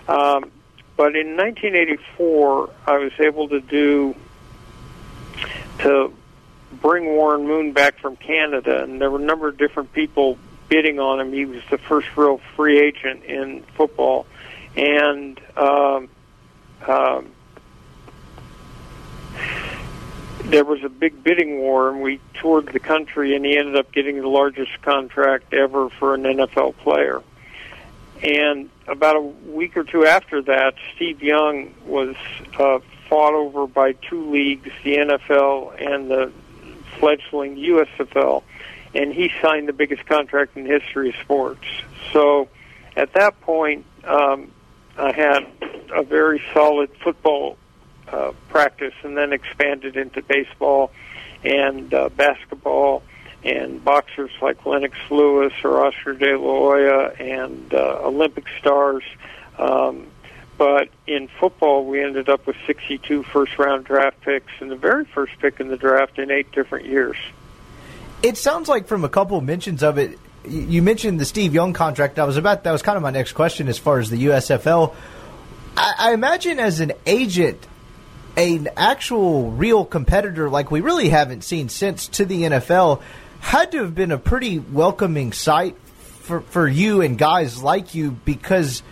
Um, but in 1984, I was able to do to bring Warren Moon back from Canada, and there were a number of different people bidding on him. He was the first real free agent in football, and um, um, there was a big bidding war, and we toured the country, and he ended up getting the largest contract ever for an NFL player. And about a week or two after that, Steve Young was uh, fought over by two leagues, the NFL and the fledgling USFL, and he signed the biggest contract in the history of sports. So at that point, um, I had a very solid football uh, practice and then expanded into baseball and uh, basketball and boxers like Lennox Lewis or Oscar De La Hoya and uh, Olympic stars. Um, but in football, we ended up with 62 first round draft picks and the very first pick in the draft in eight different years. It sounds like from a couple of mentions of it, you mentioned the Steve Young contract. I was about that was kind of my next question as far as the USFL. I, I imagine as an agent, an actual real competitor like we really haven't seen since to the NFL had to have been a pretty welcoming sight for, for you and guys like you because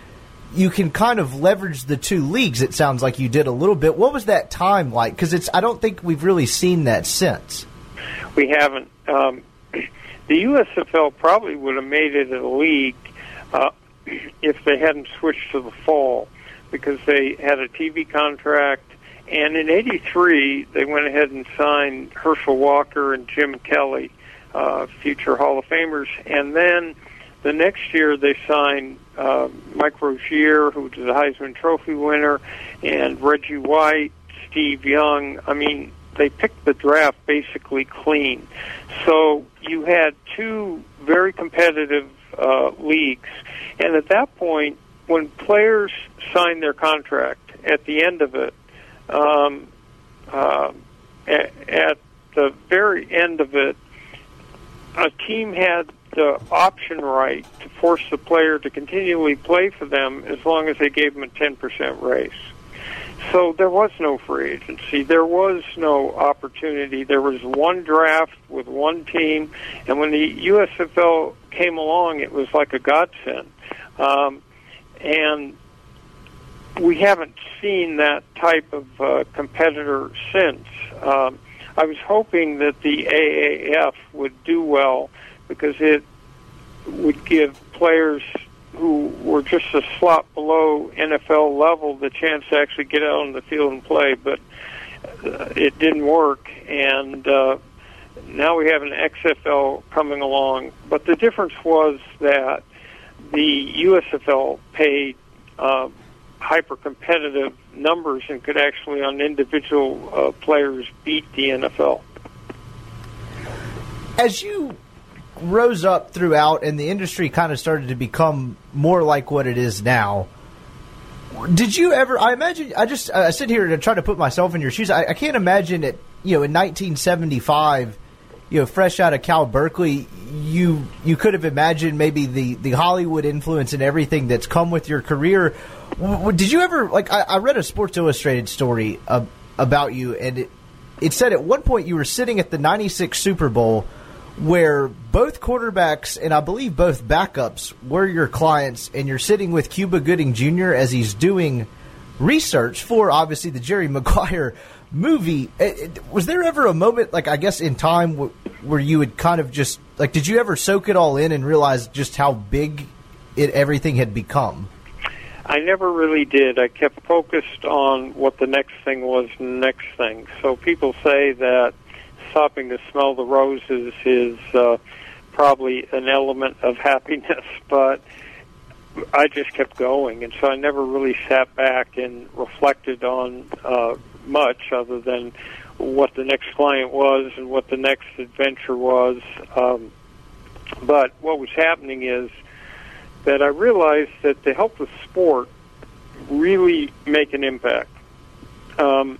you can kind of leverage the two leagues. It sounds like you did a little bit. What was that time like? Because it's I don't think we've really seen that since. We haven't. Um, <clears throat> the USFL probably would have made it a league uh, <clears throat> if they hadn't switched to the fall because they had a TV contract. And in '83, they went ahead and signed Herschel Walker and Jim Kelly uh, future Hall of Famers. And then the next year they signed uh, Mike Rozier, who was the Heisman Trophy winner, and Reggie White, Steve Young. I mean, they picked the draft basically clean. So you had two very competitive uh, leagues. And at that point, when players signed their contract, at the end of it, um, uh, at the very end of it, a team had the option right to force the player to continually play for them as long as they gave them a 10% raise. So there was no free agency. There was no opportunity. There was one draft with one team, and when the USFL came along, it was like a godsend. Um, and we haven't seen that type of uh, competitor since. Um, I was hoping that the AAF would do well because it would give players who were just a slot below NFL level the chance to actually get out on the field and play, but uh, it didn't work. And uh, now we have an XFL coming along. But the difference was that the USFL paid uh, hyper competitive numbers and could actually, on individual uh, players, beat the NFL. As you rose up throughout and the industry kind of started to become more like what it is now, did you ever? I imagine. I just I sit here to try to put myself in your shoes. I, I can't imagine it. You know, in 1975, you know, fresh out of Cal Berkeley, you you could have imagined maybe the the Hollywood influence and everything that's come with your career. Did you ever like? I, I read a Sports Illustrated story uh, about you, and it, it said at one point you were sitting at the '96 Super Bowl where both quarterbacks and I believe both backups were your clients, and you're sitting with Cuba Gooding Jr. as he's doing research for obviously the Jerry <laughs> Maguire movie. Was there ever a moment, like I guess in time, where you would kind of just like, did you ever soak it all in and realize just how big it everything had become? I never really did. I kept focused on what the next thing was, next thing. So people say that stopping to smell the roses is uh, probably an element of <laughs> happiness, but I just kept going, and so I never really sat back and reflected on uh, much other than what the next client was and what the next adventure was. Um, but what was happening is that I realized that to help the sport really make an impact, um,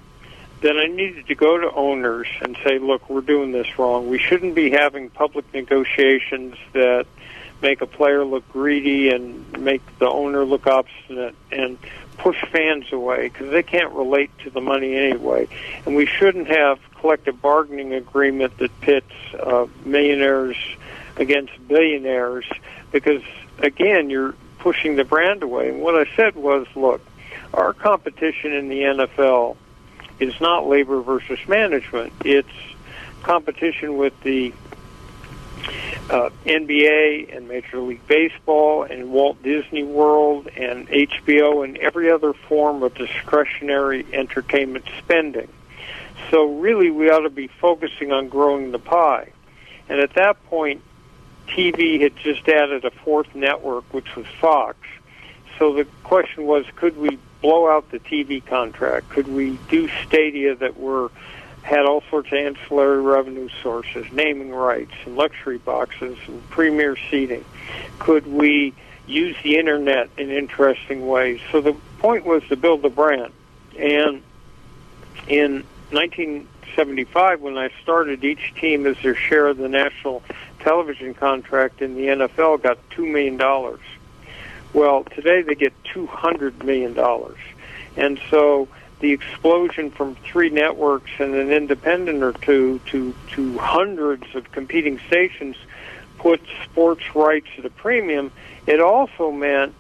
then I needed to go to owners and say, look, we're doing this wrong. We shouldn't be having public negotiations that make a player look greedy and make the owner look obstinate and push fans away because they can't relate to the money anyway. And we shouldn't have collective bargaining agreement that pits uh, millionaires against billionaires because again, you're pushing the brand away. And what I said was, look, our competition in the NFL is not labor versus management. It's competition with the uh, NBA and Major League Baseball and Walt Disney World and HBO and every other form of discretionary entertainment spending. So really, we ought to be focusing on growing the pie. And at that point, TV had just added a fourth network, which was Fox. So the question was, could we blow out the TV contract? Could we do stadia that were had all sorts of ancillary revenue sources, naming rights, and luxury boxes, and premier seating? Could we use the internet in interesting ways? So the point was to build the brand. And in 1975, when I started, each team, as their share of the national television contract in the NFL, got $2 million. Well, today they get $200 million. And so the explosion from three networks and an independent or two to, to hundreds of competing stations put sports rights at a premium. It also meant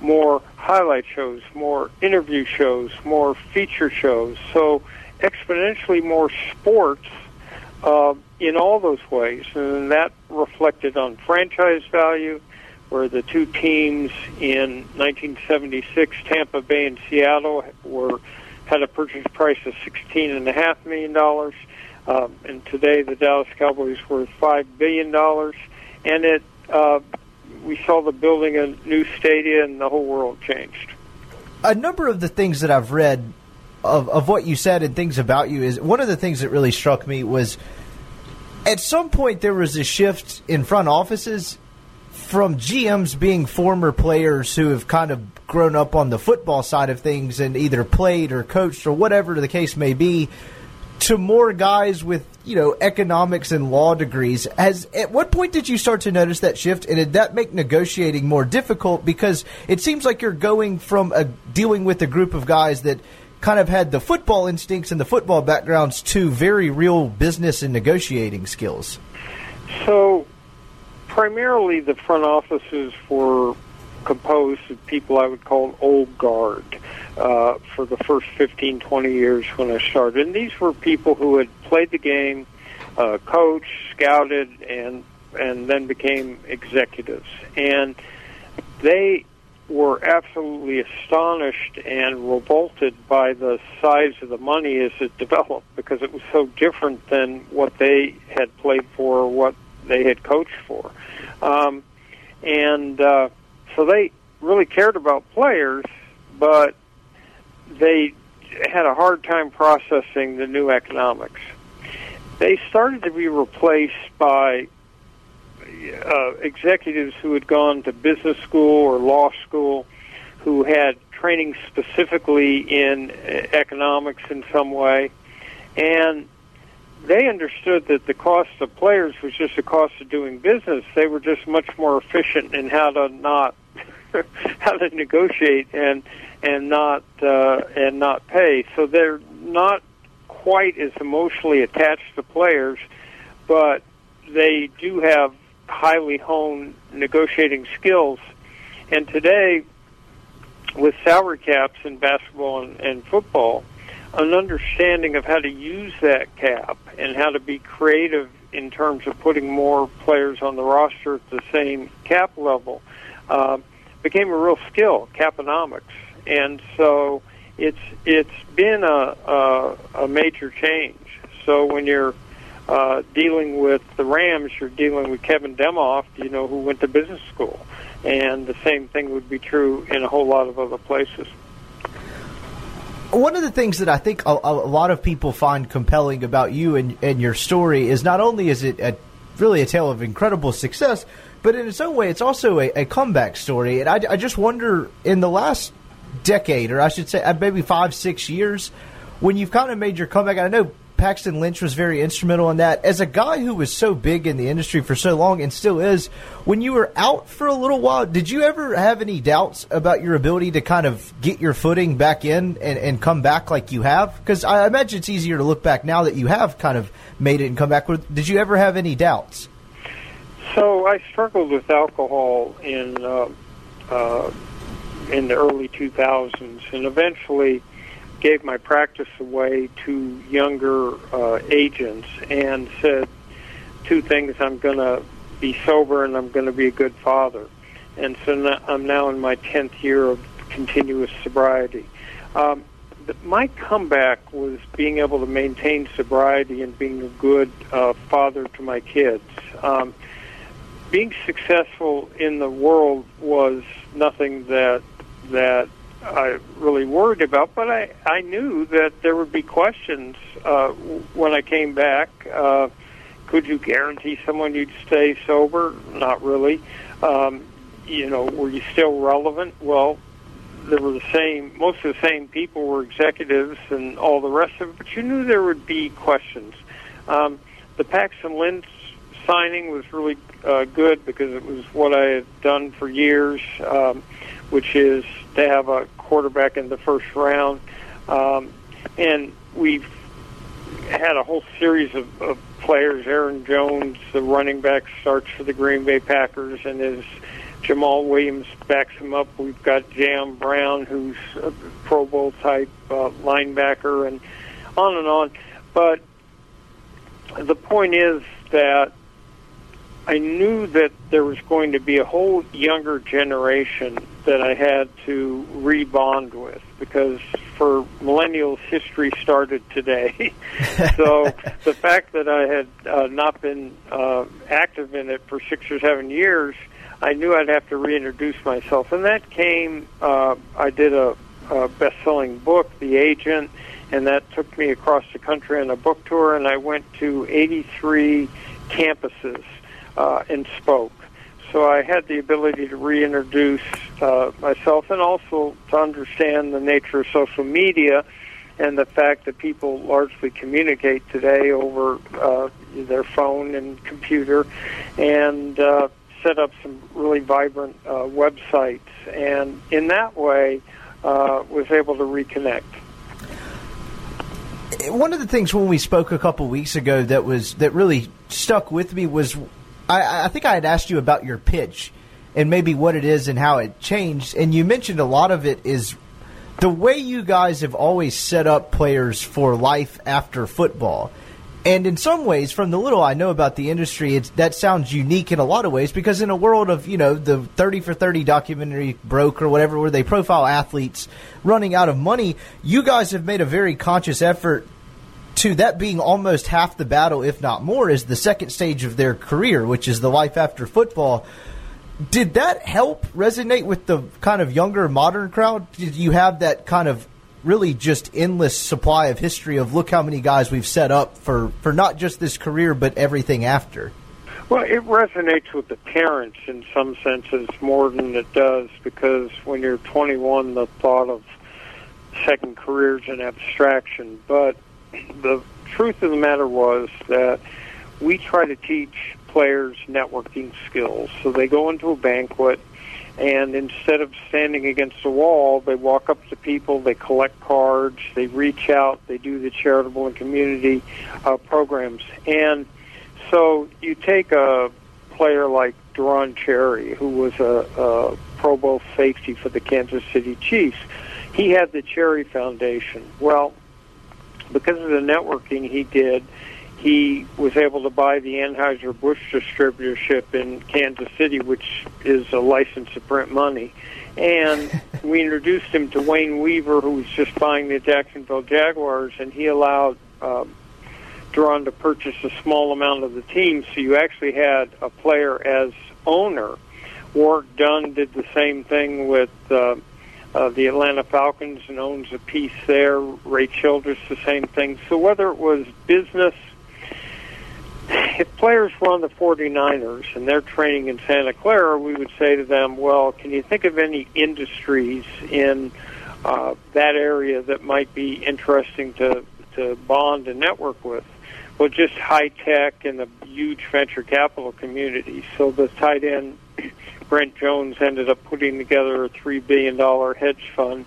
more highlight shows, more interview shows, more feature shows. So exponentially more sports uh, in all those ways. And that reflected on franchise value where the two teams in 1976, Tampa Bay and Seattle, were had a purchase price of sixteen and a half million dollars, um, and today the Dallas Cowboys worth five billion dollars, and it uh, we saw the building a new stadium, and the whole world changed. A number of the things that I've read of, of what you said and things about you is one of the things that really struck me was at some point there was a shift in front offices from GMs being former players who have kind of grown up on the football side of things and either played or coached or whatever the case may be to more guys with you know economics and law degrees. Has at what point did you start to notice that shift? And did that make negotiating more difficult? Because it seems like you're going from a dealing with a group of guys that kind of had the football instincts and the football backgrounds to very real business and negotiating skills so primarily the front offices were composed of people I would call old guard uh, for the first 15, 20 years when I started. And these were people who had played the game, uh, coached, scouted, and and then became executives. And they were absolutely astonished and revolted by the size of the money as it <laughs> developed because it was so different than what they had played for or what they had coached for. Um, and uh, so they really cared about players, but they had a hard time processing the new economics. They started to be replaced by uh, executives who had gone to business school or law school, who had training specifically in uh, economics in some way, and they understood that the cost of players was just the cost of doing business. They were just much more efficient in how to not <laughs> how to negotiate and and not uh, and not pay. So they're not quite as emotionally attached to players, but they do have highly honed negotiating skills. And today, with salary caps in basketball and, and football, an understanding of how to use that cap and how to be creative in terms of putting more players on the roster at the same cap level uh, became a real skill, caponomics. And so it's it's been a, a, a major change. So when you're uh, dealing with the Rams, you're dealing with Kevin Demoff, you know, who went to business school, and the same thing would be true in a whole lot of other places. One of the things that I think a, a lot of people find compelling about you and, and your story is not only is it a, really a tale of incredible success, but in its own way, it's also a, a comeback story. And I, I just wonder, in the last decade, or I should say, uh, maybe five, six years, when you've kind of made your comeback. I know Paxton Lynch was very instrumental in that. As a guy who was so big in the industry for so long and still is, when you were out for a little while, did you ever have any doubts about your ability to kind of get your footing back in and, and come back like you have? Because I imagine it's easier to look back now that you have kind of made it and come back. Did you ever have any doubts? So I struggled with alcohol in uh, uh, in the early 2000s, and eventually gave my practice away to younger uh, agents and said two things: I'm going to be sober and I'm going to be a good father. And so now, I'm now in my 10th year of continuous sobriety. Um, my comeback was being able to maintain sobriety and being a good uh, father to my kids. Um, being successful in the world was nothing that that I really worried about, but I, I knew that there would be questions uh, when I came back. Uh, could you guarantee someone you'd stay sober? Not really. Um, you know, were you still relevant? Well, there were the same, most of the same people were executives and all the rest of it, but you knew there would be questions. Um, the Paxton Lynch signing was really uh, good because it was what I had done for years, um, which is to have a quarterback in the first round. Um, and we've had a whole series of, of players. Aaron Jones, the running back, starts for the Green Bay Packers, and as Jamaal Williams backs him up, we've got Jayon Brown, who's a Pro Bowl type uh, linebacker, and on and on. But the point is that I knew that there was going to be a whole younger generation that I had to rebond with because for millennials, history started today. <laughs> so the fact that I had uh, not been uh, active in it for six or seven years, I knew I'd have to reintroduce myself, and that came. Uh, I did a, a best-selling book, The Agent, and that took me across the country on a book tour, and I went to 83 campuses uh, and spoke. So I had the ability to reintroduce uh, myself and also to understand the nature of social media and the fact that people largely communicate today over uh, their phone and computer and uh, set up some really vibrant uh, websites. And in that way, uh, was able to reconnect one of the things when we spoke a couple weeks ago that was that really stuck with me was I, I think I had asked you about your pitch and maybe what it is and how it changed. And you mentioned a lot of it is the way you guys have always set up players for life after football. And in some ways, from the little I know about the industry, that sounds unique in a lot of ways because in a world of, you know, the 30 for 30 documentary broke or whatever, where they profile athletes running out of money, you guys have made a very conscious effort to that being almost half the battle, if not more, is the second stage of their career, which is the life after football. Did that help resonate with the kind of younger modern crowd? Did you have that kind of really just endless supply of history of look how many guys we've set up for, for not just this career but everything after? Well, it resonates with the parents in some senses more than it does because when you're 21, the thought of second career is an abstraction. But the truth of the matter was that we try to teach players networking skills. So they go into a banquet and instead of standing against the wall, they walk up to people, they collect cards, they reach out, they do the charitable and community uh, programs. And so you take a player like Deron Cherry, who was a, a Pro Bowl safety for the Kansas City Chiefs. He had the Cherry Foundation. Well, because of the networking he did, he was able to buy the Anheuser-Busch distributorship in Kansas City, which is a license to print money. And <laughs> we introduced him to Wayne Weaver, who was just buying the Jacksonville Jaguars, and he allowed uh, Deron to purchase a small amount of the team. So you actually had a player as owner. Warrick Dunn did the same thing with uh, uh, the Atlanta Falcons and owns a piece there. Ray Childress, the same thing. So whether it was business – if players were on the 49ers and they're training in Santa Clara, we would say to them, well, can you think of any industries in uh, that area that might be interesting to, to bond and network with? Well, just high tech and a huge venture capital community. So the tight end, Brent Jones, ended up putting together a $3 billion hedge fund,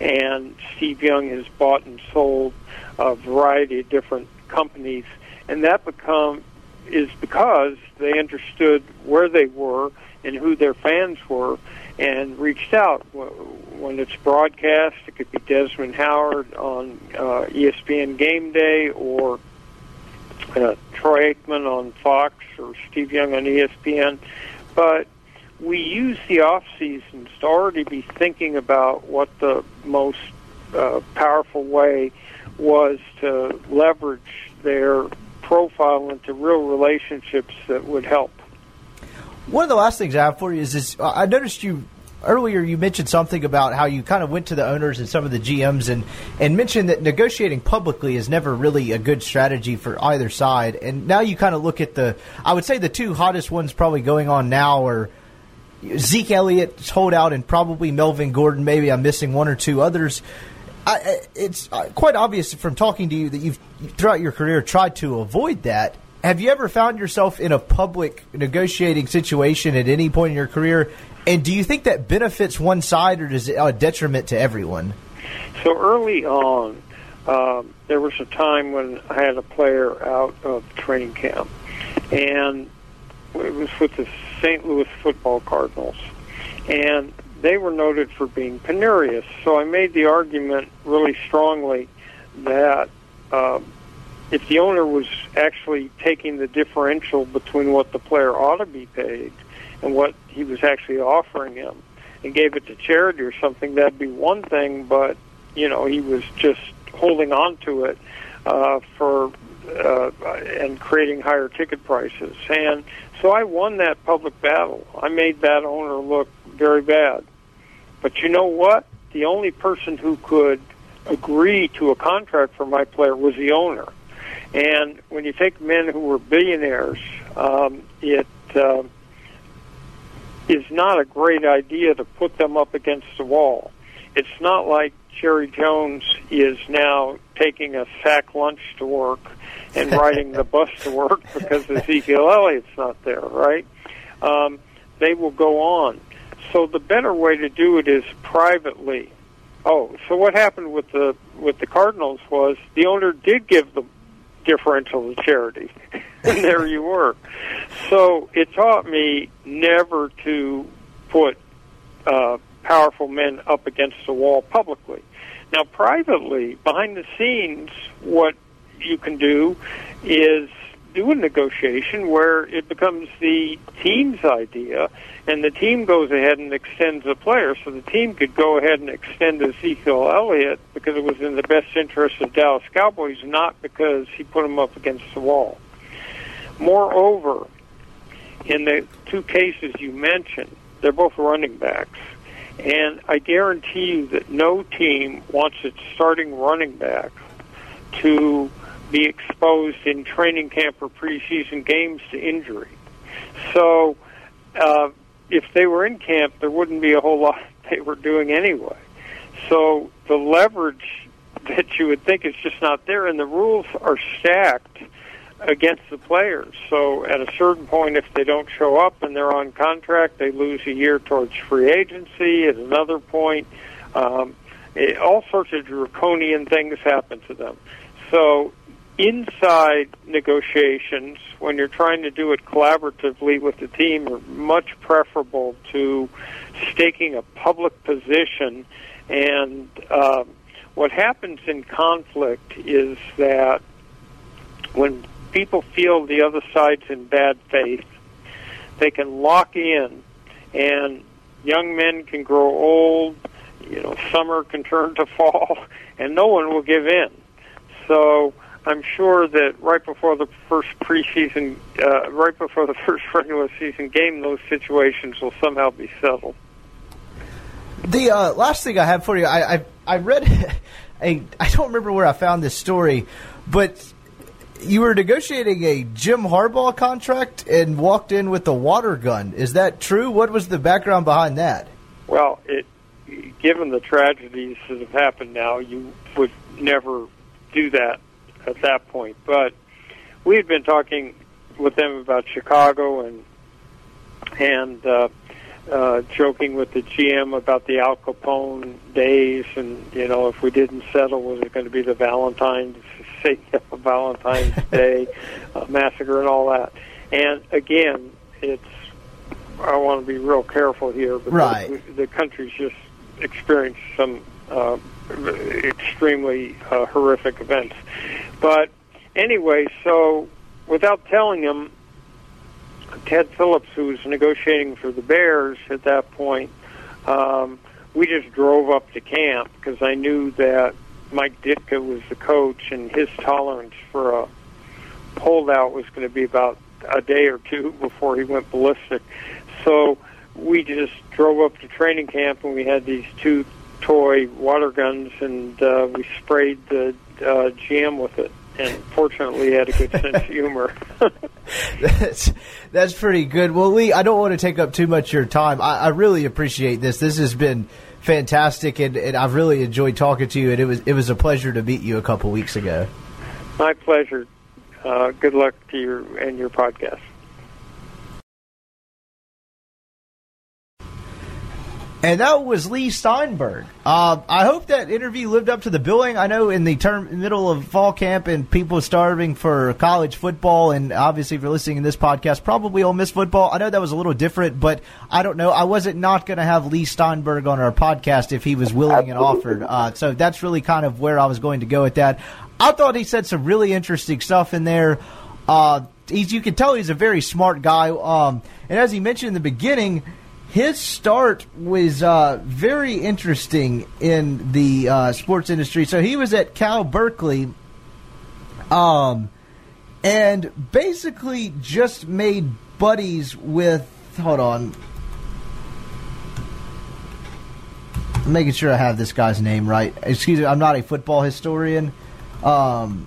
and Steve Young has bought and sold a variety of different companies. And that become is because they understood where they were and who their fans were and reached out. When it's broadcast it could be Desmond Howard on uh, ESPN game day or uh, Troy Aikman on Fox or Steve Young on ESPN but we use the off seasons to already be thinking about what the most uh, powerful way was to leverage their profile into real relationships that would help. One of the last things I have for you is this: I noticed you earlier you mentioned something about how you kind of went to the owners and some of the GMs and and mentioned that negotiating publicly is never really a good strategy for either side. And now you kind of look at the I would say the two hottest ones probably going on now are Zeke Elliott's holdout and probably Melvin Gordon. Maybe I'm missing one or two others. I, it's uh, quite obvious from talking to you that you've throughout your career tried to avoid that. Have you ever found yourself in a public negotiating situation at any point in your career? And do you think that benefits one side or is it a detriment to everyone? So early on, um, there was a time when I had a player out of training camp, and it was with the St. Louis Football Cardinals, and they were noted for being penurious. So I made the argument really strongly that uh, if the owner was actually taking the differential between what the player ought to be paid and what he was actually offering him and gave it to charity or something, that'd be one thing, but, you know, he was just holding on to it uh, for uh, and creating higher ticket prices. And so I won that public battle. I made that owner look very bad. But you know what? The only person who could agree to a contract for my player was the owner. And when you take men who were billionaires, um, it uh, is not a great idea to put them up against the wall. It's not like Jerry Jones is now taking a sack lunch to work and riding the bus to work <laughs> because Ezekiel Elliott's not there, right? Um, they will go on. So the better way to do it is privately. Oh, so what happened with the with the Cardinals was the owner did give the differential to charity, <laughs> and there you were. So it taught me never to put uh, powerful men up against the wall publicly. Now, privately, behind the scenes, what you can do is do a negotiation where it becomes the team's idea, and the team goes ahead and extends the player. So the team could go ahead and extend Ezekiel Elliott because it was in the best interest of Dallas Cowboys, not because he put them up against the wall. Moreover, in the two cases you mentioned, they're both running backs. And I guarantee you that no team wants its starting running back to be exposed in training camp or preseason games to injury. So, uh, if they were in camp, there wouldn't be a whole lot <laughs> they were doing anyway. So, the leverage that you would think is just not there, and the rules are stacked against the players. So, at a certain point, if they don't show up and they're on contract, they lose a year towards free agency. At another point, um, it, all sorts of draconian things happen to them. So inside negotiations, when you're trying to do it collaboratively with the team, are much preferable to staking a public position. And uh, what happens in conflict is that when people feel the other side's in bad faith, they can lock in, and young men can grow old. You know, summer can turn to fall, <laughs> and no one will give in. So I'm sure that right before the first preseason, uh, right before the <laughs> first regular season game, those situations will somehow be settled. The uh, last thing I have for you, I I, I read <laughs> a I don't remember where I found this story, but you were negotiating a Jim Harbaugh contract and walked in with a water gun. Is that true? What was the background behind that? Well, it given the tragedies that have happened now, you would never do that at that point. But we had been talking with them about Chicago and and uh, uh, joking with the GM about the Al Capone days, and you know, if we didn't settle, was it going to be the Valentine's <laughs> Valentine's <laughs> Day uh, massacre and all that? And again, it's I want to be real careful here because right. the country's just experienced some uh, extremely uh, horrific events. But anyway, so without telling him, Ted Phillips, who was negotiating for the Bears at that point, um, we just drove up to camp because I knew that Mike Ditka was the coach, and his tolerance for a holdout was going to be about a day or two before he went ballistic. So we just drove up to training camp, and we had these two toy water guns, and uh, we sprayed the uh, GM with it. And fortunately, he had a good <laughs> sense of humor. <laughs> that's that's pretty good. Well, Leigh, I don't want to take up too much of your time. I, I really appreciate this. This has been fantastic, and, and I've really enjoyed talking to you. And it was it was a pleasure to meet you a couple weeks ago. My pleasure. Uh, good luck to you and your podcast. And that was Leigh Steinberg. Uh, I hope that interview lived up to the billing. I know in the term middle of fall camp and people starving for college football, and obviously if you're listening in this podcast, probably Ole Miss football. I know that was a little different, but I don't know. I wasn't not going to have Leigh Steinberg on our podcast if he was willing and offered. Uh, so that's really kind of where I was going to go with that. I thought he said some really interesting stuff in there. Uh, he's, you can tell he's a very smart guy. Um, and as he mentioned in the beginning his start was uh, very interesting in the uh, sports industry. So he was at Cal Berkeley, um, and basically just made buddies with. Hold on, I'm making sure I have this guy's name right. Excuse me, I'm not a football historian. Um,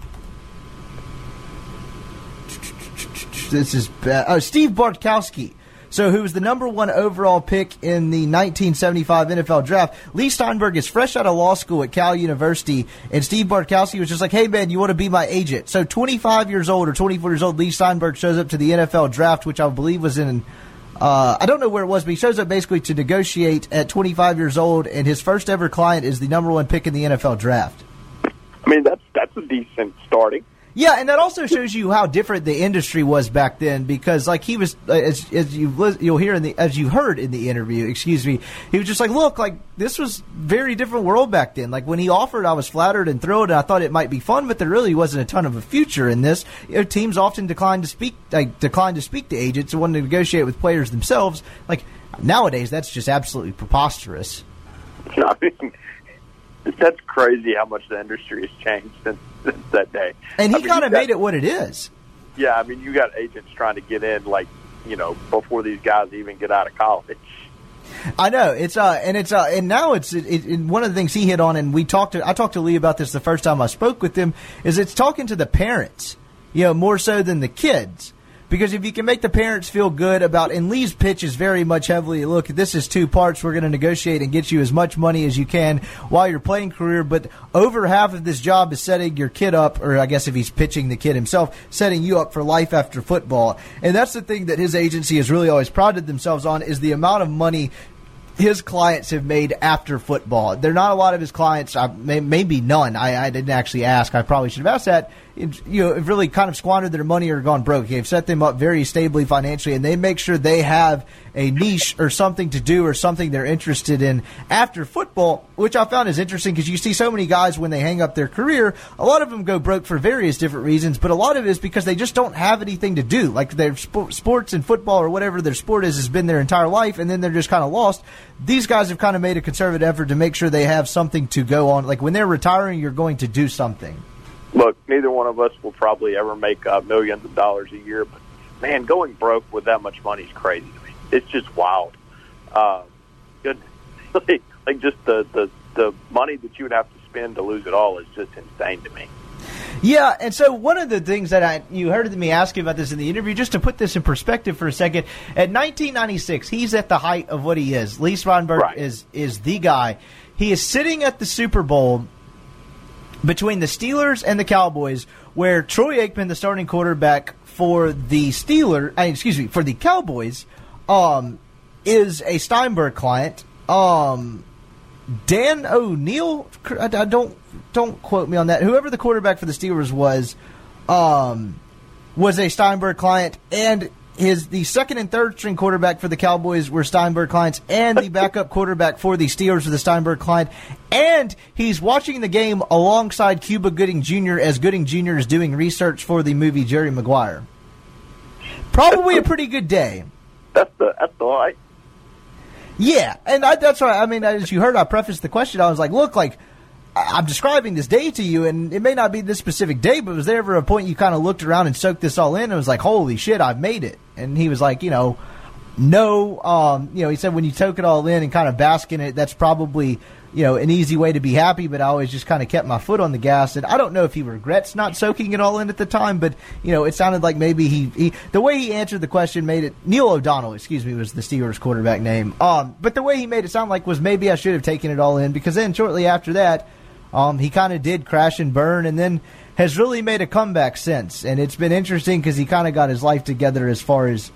this is bad. Oh, Steve Bartkowski so, who was the number one overall pick in the 1975 NFL draft? Leigh Steinberg is fresh out of law school at Cal University, and Steve Bartkowski was just like, "Hey man, you want to be my agent?" So, 25 years old or 24 years old, Leigh Steinberg shows up to the NFL draft, which I believe was in. Uh, I don't know where it was, but he shows up basically to negotiate at 25 years old, and his first ever client is the number one pick in the NFL draft. I mean, that's that's a decent starting. Yeah, and that also shows you how different the industry was back then. Because, like he was, uh, as, as you you'll hear in the as you heard in the interview, excuse me, he was just like, "Look, like this was very different world back then. Like when he offered, I was flattered and thrilled, and I thought it might be fun, but there really wasn't a ton of a future in this. You know, teams often decline to speak, like decline to speak to agents and want to negotiate with players themselves. Like nowadays, that's just absolutely preposterous. <laughs> I mean, <laughs> that's crazy how much the industry has changed since, since that day. And he kind of made it what it is. Yeah, I mean, you got agents trying to get in, like you know, before these guys even get out of college. I know it's uh and it's uh and now it's it, it, and one of the things he hit on and we talked to I talked to Leigh about this the first time I spoke with him is it's talking to the parents you know more so than the kids because if you can make the parents feel good about and Leigh's pitch is very much heavily look this is two parts we're going to negotiate and get you as much money as you can while you're playing career but over half of this job is setting your kid up or I guess if he's pitching the kid himself setting you up for life after football and that's the thing that his agency has really always prided themselves on is the amount of money his clients have made after football. They're not a lot of his clients, maybe none. I, I didn't actually ask. I probably should have asked that. You know, have really kind of squandered their money or gone broke. They've set them up very stably financially, and they make sure they have a niche or something to do or something they're interested in after football, which I found is interesting because you see so many guys when they hang up their career, a lot of them go broke for various different reasons, but a lot of it is because they just don't have anything to do. Like their sp- sports and football or whatever their sport is has been their entire life, and then they're just kind of lost. These guys have kind of made a conservative effort to make sure they have something to go on. Like when they're retiring, you're going to do something. Look, neither one of us will probably ever make uh, millions of dollars a year, but man, going broke with that much money is crazy to me. It's just wild. Uh, <laughs> like, like just the, the the money that you would have to spend to lose it all is just insane to me. Yeah, and so one of the things that I you heard me ask you about this in the interview, just to put this in perspective for a second, at 1996, he's at the height of what he is. Leigh Steinberg Right. is is the guy. He is sitting at the Super Bowl between the Steelers and the Cowboys, where Troy Aikman, the starting quarterback for the Steelers, uh, excuse me, for the Cowboys, um, is a Steinberg client. Um, Dan O'Neill, I, I don't don't quote me on that. Whoever the quarterback for the Steelers was, um, was a Steinberg client, and his the second and third string quarterback for the Cowboys were Steinberg clients, and the backup <laughs> quarterback for the Steelers were the Steinberg client, and he's watching the game alongside Cuba Gooding Jr. as Gooding Jr. is doing research for the movie Jerry Maguire. Probably a pretty good day. <laughs> That's the that's the light. Yeah, and I, that's right. I mean, as you heard, I prefaced the question. I was like, "Look, like I'm describing this day to you, and it may not be this specific day, but was there ever a point you kind of looked around and soaked this all in and was like, "Holy shit, I've made it"? And he was like, "You know, no, um, you know," he said, "When you soak it all in and kind of bask in it, that's probably." You know, an easy way to be happy, but I always just kind of kept my foot on the gas. And I don't know if he regrets not soaking it all in at the time, but you know, it sounded like maybe he, he the way he answered the question made it Neil O'Donnell, excuse me, was the Steelers quarterback name. Um, but the way he made it sound like was maybe I should have taken it all in because then shortly after that, um, he kind of did crash and burn, and then has really made a comeback since. And it's been interesting because he kind of got his life together as far as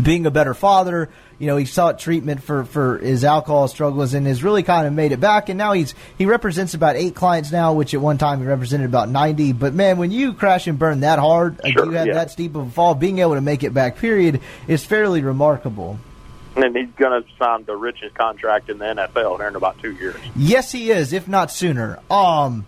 being a better father. You know, he sought treatment for, for his alcohol struggles and has really kind of made it back. And now he's he represents about eight clients now, which at one time he represented about ninety. But man, when you crash and burn that hard, Sure, you have yeah. that steep of a fall, being able to make it back, period, is fairly remarkable. <laughs> And he's going to sign the richest contract in the NFL here in about two years. Yes, he is, if not sooner. Um,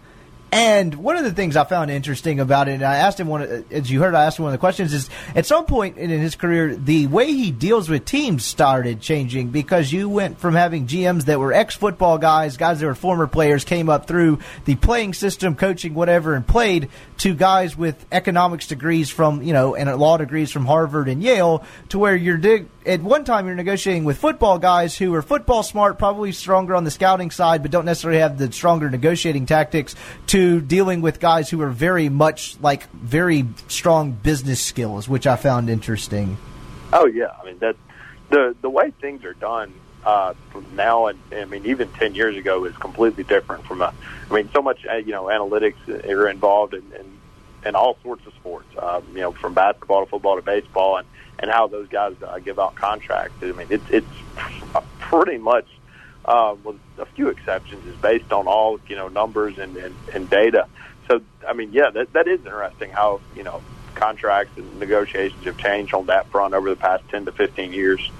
and one of the things I found interesting about it, and I asked him one, as you heard, I asked him one of the questions is at some point in his career, the way he deals with teams started changing because you went from having GMs that were ex football guys, guys that were former players, came up through the playing system, coaching, whatever, and played to guys with economics degrees from, you know, and law degrees from Harvard and Yale to where you're dig- at one time you're negotiating with football guys who are football smart, probably stronger on the scouting side, but don't necessarily have the stronger negotiating tactics to dealing with guys who are very much like very strong business skills, which I found interesting. Oh yeah, I mean that the the way things are done uh, now and I mean even ten years ago is completely different from a. I mean so much uh, you know analytics are involved in in, in all sorts of sports. Um, you know from basketball to football to baseball and and how those guys uh, give out contracts. I mean it's it's pretty much. Uh, with a few exceptions, is based on all you know numbers and, and, and data. so I mean, yeah, that that is interesting. How you know contracts and negotiations have changed on that front over the past ten to fifteen years.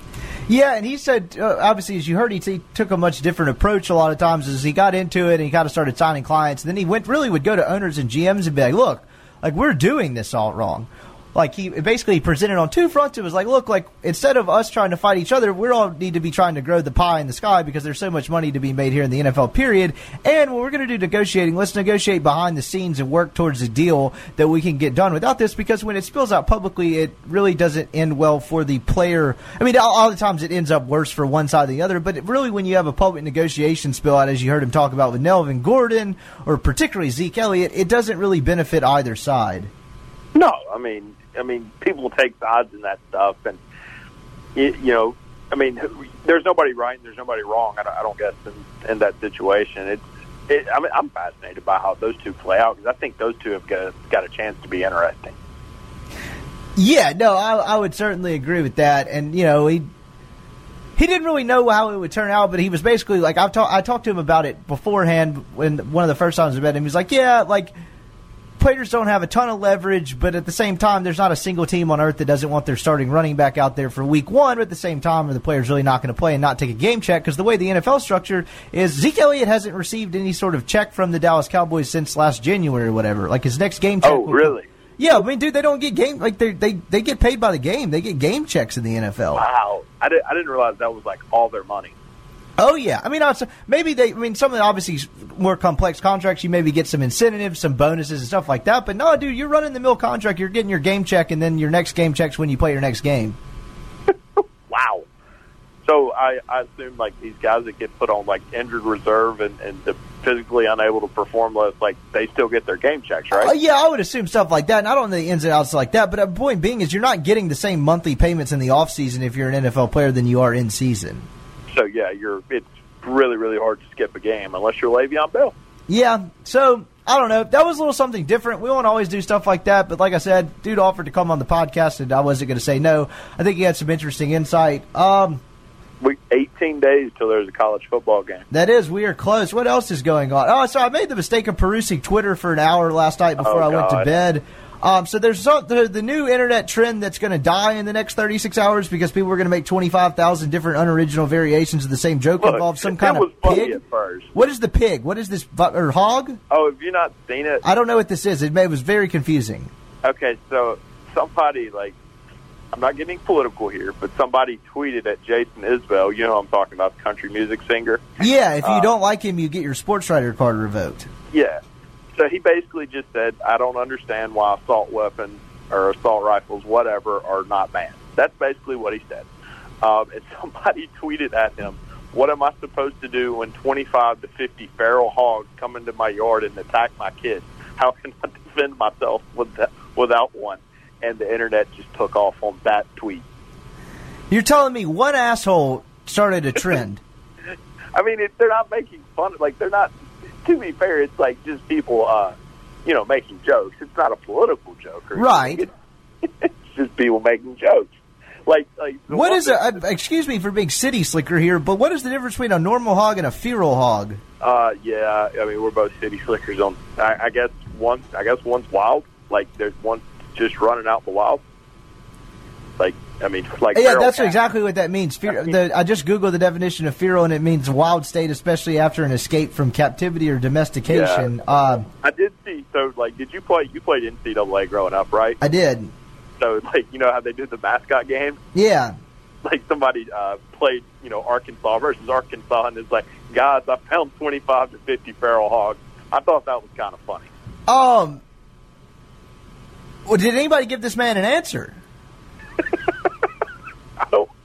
Yeah, and he said, uh, obviously, as you heard, he, t- took a much different approach a lot of times as he got into it and he kind of started signing clients. And then he went really would go to owners and GMs and be like, look, like we're doing this all wrong like he basically presented on two fronts. It was like, look, like instead of us trying to fight each other, we all need to be trying to grow the pie in the sky because there's so much money to be made here in the NFL. Period. And what we're going to do negotiating, let's negotiate behind the scenes and work towards a deal that we can get done without this. Because when it spills out publicly, it really doesn't end well for the player. I mean, all, all the times it ends up worse for one side than the other. But really, when you have a public negotiation spill out, as you heard him talk about with Melvin Gordon or particularly Zeke Elliott, it doesn't really benefit either side. No, I mean I mean, people take sides in that stuff, and you, you know, I mean, there's nobody right and there's nobody wrong. I don't, I don't guess in, in that situation. It's, it, I mean, I'm fascinated by how those two play out because I think those two have got, got a chance to be interesting. Yeah, no, I, I would certainly agree with that, and you know, he he didn't really know how it would turn out, but he was basically like I've talked I talked to him about it beforehand when one of the first times I met him. He was like, "Yeah, like players don't have a ton of leverage, but at the same time, there's not a single team on earth that doesn't want their starting running back out there for week one. But at the same time, are the players really not going to play and not take a game check? Because the way the NFL structure is, Zeke Elliott hasn't received any sort of check from the Dallas Cowboys since last January or whatever. Like his next game check. Oh, really? Yeah, I mean, dude, they don't get game like they they they get paid by the game. They get game checks in the NFL. Wow, I, did, I didn't realize that was like all their money. Oh yeah, I mean, maybe they. I mean, some of the obviously more complex contracts, you maybe get some incentives, some bonuses, and stuff like that. But no, dude, you're running the mill contract. You're getting your game check, and then your next game checks when you play your next game. <laughs> wow. So I, I assume like these guys that get put on like injured reserve and, and the physically unable to perform less, like they still get their game checks, right? Uh, yeah, I would assume stuff like that. And I don't know the ins and outs like that. But the point being is, you're not getting the same monthly payments in the off season if you're an NFL player than you are in season so yeah, you're it's really really hard to skip a game unless you're Le'Veon Bell. Yeah, so I don't know. That was a little something different. We won't always do stuff like that, but like I said, dude offered to come on the podcast, and I wasn't going to say no. I think he had some interesting insight. Um, we 18 days till there's a college football game. That is, we are close. What else is going on? Oh, so I made the mistake of perusing Twitter for an hour last night before oh, I went to bed. Um, so there's the, the new internet trend that's going to die in the next 36 hours because people are going to make 25,000 different unoriginal variations of the same joke Look, some kind of pig. What is the pig? What is this or hog? Oh, have you not seen it? I don't know what this is. It, may, it was very confusing. Okay, so somebody like I'm not getting political here, but somebody tweeted at Jason Isbell. You know, I'm talking about the country music singer. Yeah, if you uh, don't like him, you get your sports writer card revoked. Yeah, so he basically just said, I don't understand why assault weapons or assault rifles, whatever, are not banned. That's basically what he said. Um, and <laughs> somebody tweeted at him, what am I supposed to do when 25 to 50 feral hogs come into my yard and attack my kids? How can I <laughs> defend myself with that, without one? And the internet just took off on that tweet. You're telling me one asshole started a trend. <laughs> I mean, it, they're not making fun. Like they're not to be fair, it's like just people, uh, you know, making jokes. It's not a political joke, or right? It's, <laughs> it's just people making jokes. Like, like what is a? Uh, excuse me for being city slicker here, but what is the difference between a normal hog and a feral hog? Uh, yeah, I mean we're both city slickers. On, I, I guess one, I guess one's wild. Like there's one just running out the wild. Like I mean, like yeah, that's cat. exactly what that means. Fear, the, I just googled the definition of feral, and it means wild state, especially after an escape from captivity or domestication. Yeah. Uh, I did see. So, like, did you play? You played NCAA growing up, right? I did. So, like, you know how they did the mascot game? Yeah. Like somebody uh, played, you know, Arkansas versus Arkansas, and it's like, guys, I found twenty-five to fifty feral hogs. I thought that was kind of funny. Um. Well, did anybody give this man an answer? <laughs>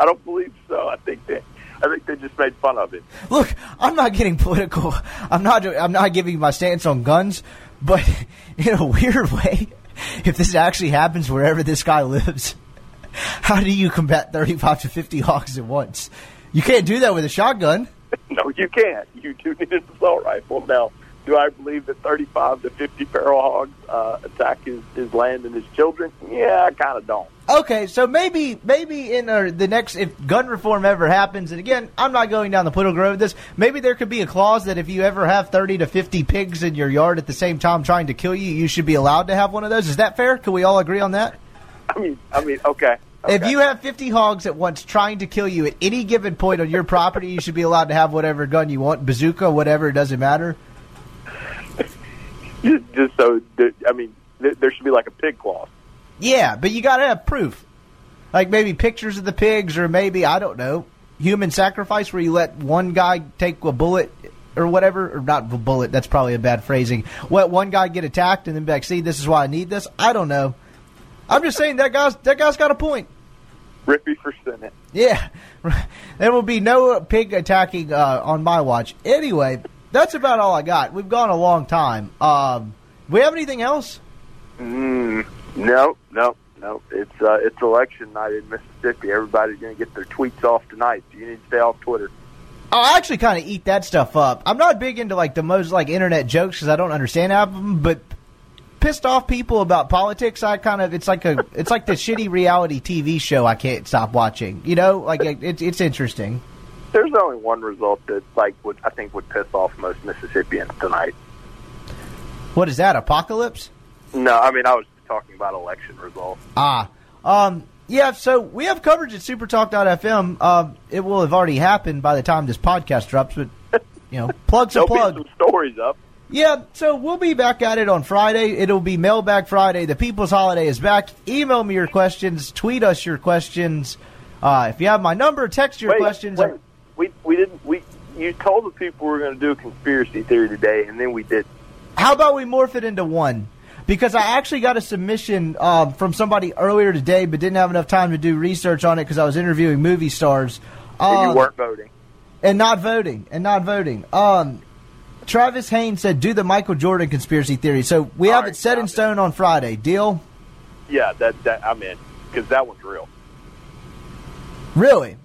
I don't. Believe so. I think they. I think they just made fun of it. Look, I'm not getting political. I'm not. I'm not giving my stance on guns, but <laughs> in a weird way, if this actually happens wherever this guy lives, <laughs> how do you combat 35 to 50 hawks at once? You can't do that with a shotgun. <laughs> no, you can't. You do need an assault rifle. Now, do I believe that 35 to 50 feral hogs uh, attack his, his land and his children? Yeah, I kind of don't. Okay, so maybe maybe in uh, the next if gun reform ever happens, and again, I'm not going down the political road this. Maybe there could be a clause that if you ever have 30 to 50 pigs in your yard at the same time trying to kill you, you should be allowed to have one of those. Is that fair? Can we all agree on that? I mean, I mean, okay. okay. If you have 50 hogs at once trying to kill you at any given point on your property, you should be allowed to have whatever gun you want, bazooka, whatever. It doesn't matter. Just, just so, that, I mean, th- there should be like a pig clause. Yeah, but you got to have proof. Like maybe pictures of the pigs, or maybe I don't know, human sacrifice where you let one guy take a bullet or whatever, or not a bullet. That's probably a bad phrasing. Let one guy get attacked and then be like, "See, this is why I need this." I don't know. I'm just saying that guy's that guy's got a point. Rippy for Senate. Yeah, <laughs> there will be no pig attacking uh, on my watch. Anyway, that's about all I got. We've gone a long time. Um, we have anything else? Mm, no, no, no. It's uh, it's election night in Mississippi. Everybody's going to get their tweets off tonight. So you need to stay off Twitter. I actually kind of eat that stuff up. I'm not big into like the most like internet jokes because I don't understand half of them. But pissed off people about politics, I kind of it's like a it's like the shitty reality TV show I can't stop watching. You know, like it, it's interesting. There's only one result that like would I think would piss off most Mississippians tonight. What is that? Apocalypse? No, I mean I was talking about election results. Ah, um, yeah. So we have coverage at SuperTalk.fm. Um, it will have already happened by the time this podcast drops, but you know, <laughs> plugs a plug. Some stories up. Yeah, so we'll be back at it on Friday. It'll be Mailbag Friday. The People's Holiday is back. Email me your questions. Tweet us your questions. Uh, if you have my number, text your wait, questions. Wait. We we didn't we. You told the people we were going to do a conspiracy theory today, and then we did. How about we morph it into one? Because I actually got a submission um, from somebody earlier today, but didn't have enough time to do research on it because I was interviewing movie stars. and Um, you weren't voting. and not voting and not voting. Um, Travis Haynes said, "Do the Michael Jordan conspiracy theory." So we All have right, it set in stone on Friday. Deal? Yeah, that that I'm in because that one's real. Really?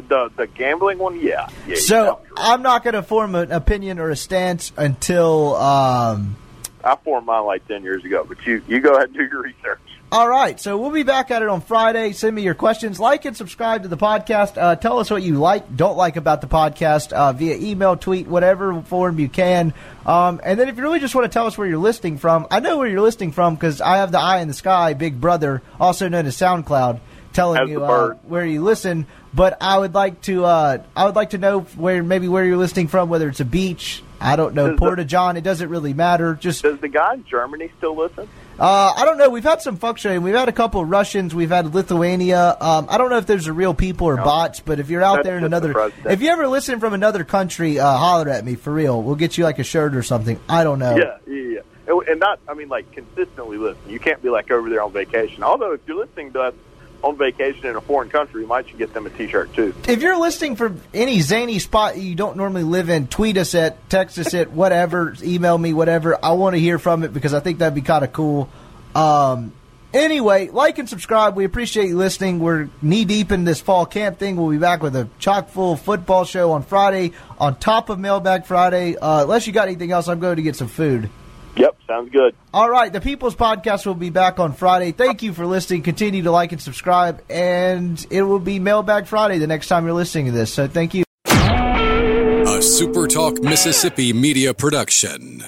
The the gambling one, yeah. yeah So. I'm not going to form an opinion or a stance until. Um, I formed mine like ten years ago, but you you go ahead and do your research. all right, so we'll be back at it on Friday. Send me your questions. Like and subscribe to the podcast. Uh, tell us what you like, don't like about the podcast uh, via email, tweet, whatever form you can. Um, and then if you really just want to tell us where you're listening from, I know where you're listening from because I have the Eye in the Sky, Big Brother, also known as SoundCloud, telling As you uh, where you listen. But I would like to, uh, I would like to know where maybe where you're listening from, whether it's a beach. I don't know, Porta John. It doesn't really matter. Just Does the guy in Germany still listen? uh, I don't know. We've had some fluctuating. We've had a couple of Russians. We've had Lithuania. Um, I don't know if there's a real people or bots, but if you're out That's there in another, if you ever listen from another country, uh, holler at me for real. We'll get you like a shirt or something. I don't know. Yeah, yeah, yeah. And not, I mean, like consistently listen. You can't be like over there on vacation. Although, if you're listening to us on vacation in a foreign country, you might should get them a T-shirt too. If you're listening from any zany spot you don't normally live in, tweet us at, text us at, whatever, email me, whatever. I want to hear from it because I think that'd be kind of cool. Um, anyway, like and subscribe. We appreciate you listening. We're knee deep in this fall camp thing. We'll be back with a chock full football show on Friday on top of Mailbag Friday. Uh, unless you got anything else, I'm going to get some food. Yep, sounds good. All right, the People's Podcast will be back on Friday. Thank you for listening. Continue to like and subscribe, and it will be Mailbag Friday the next time you're listening to this. So thank you. A SuperTalk Mississippi media production.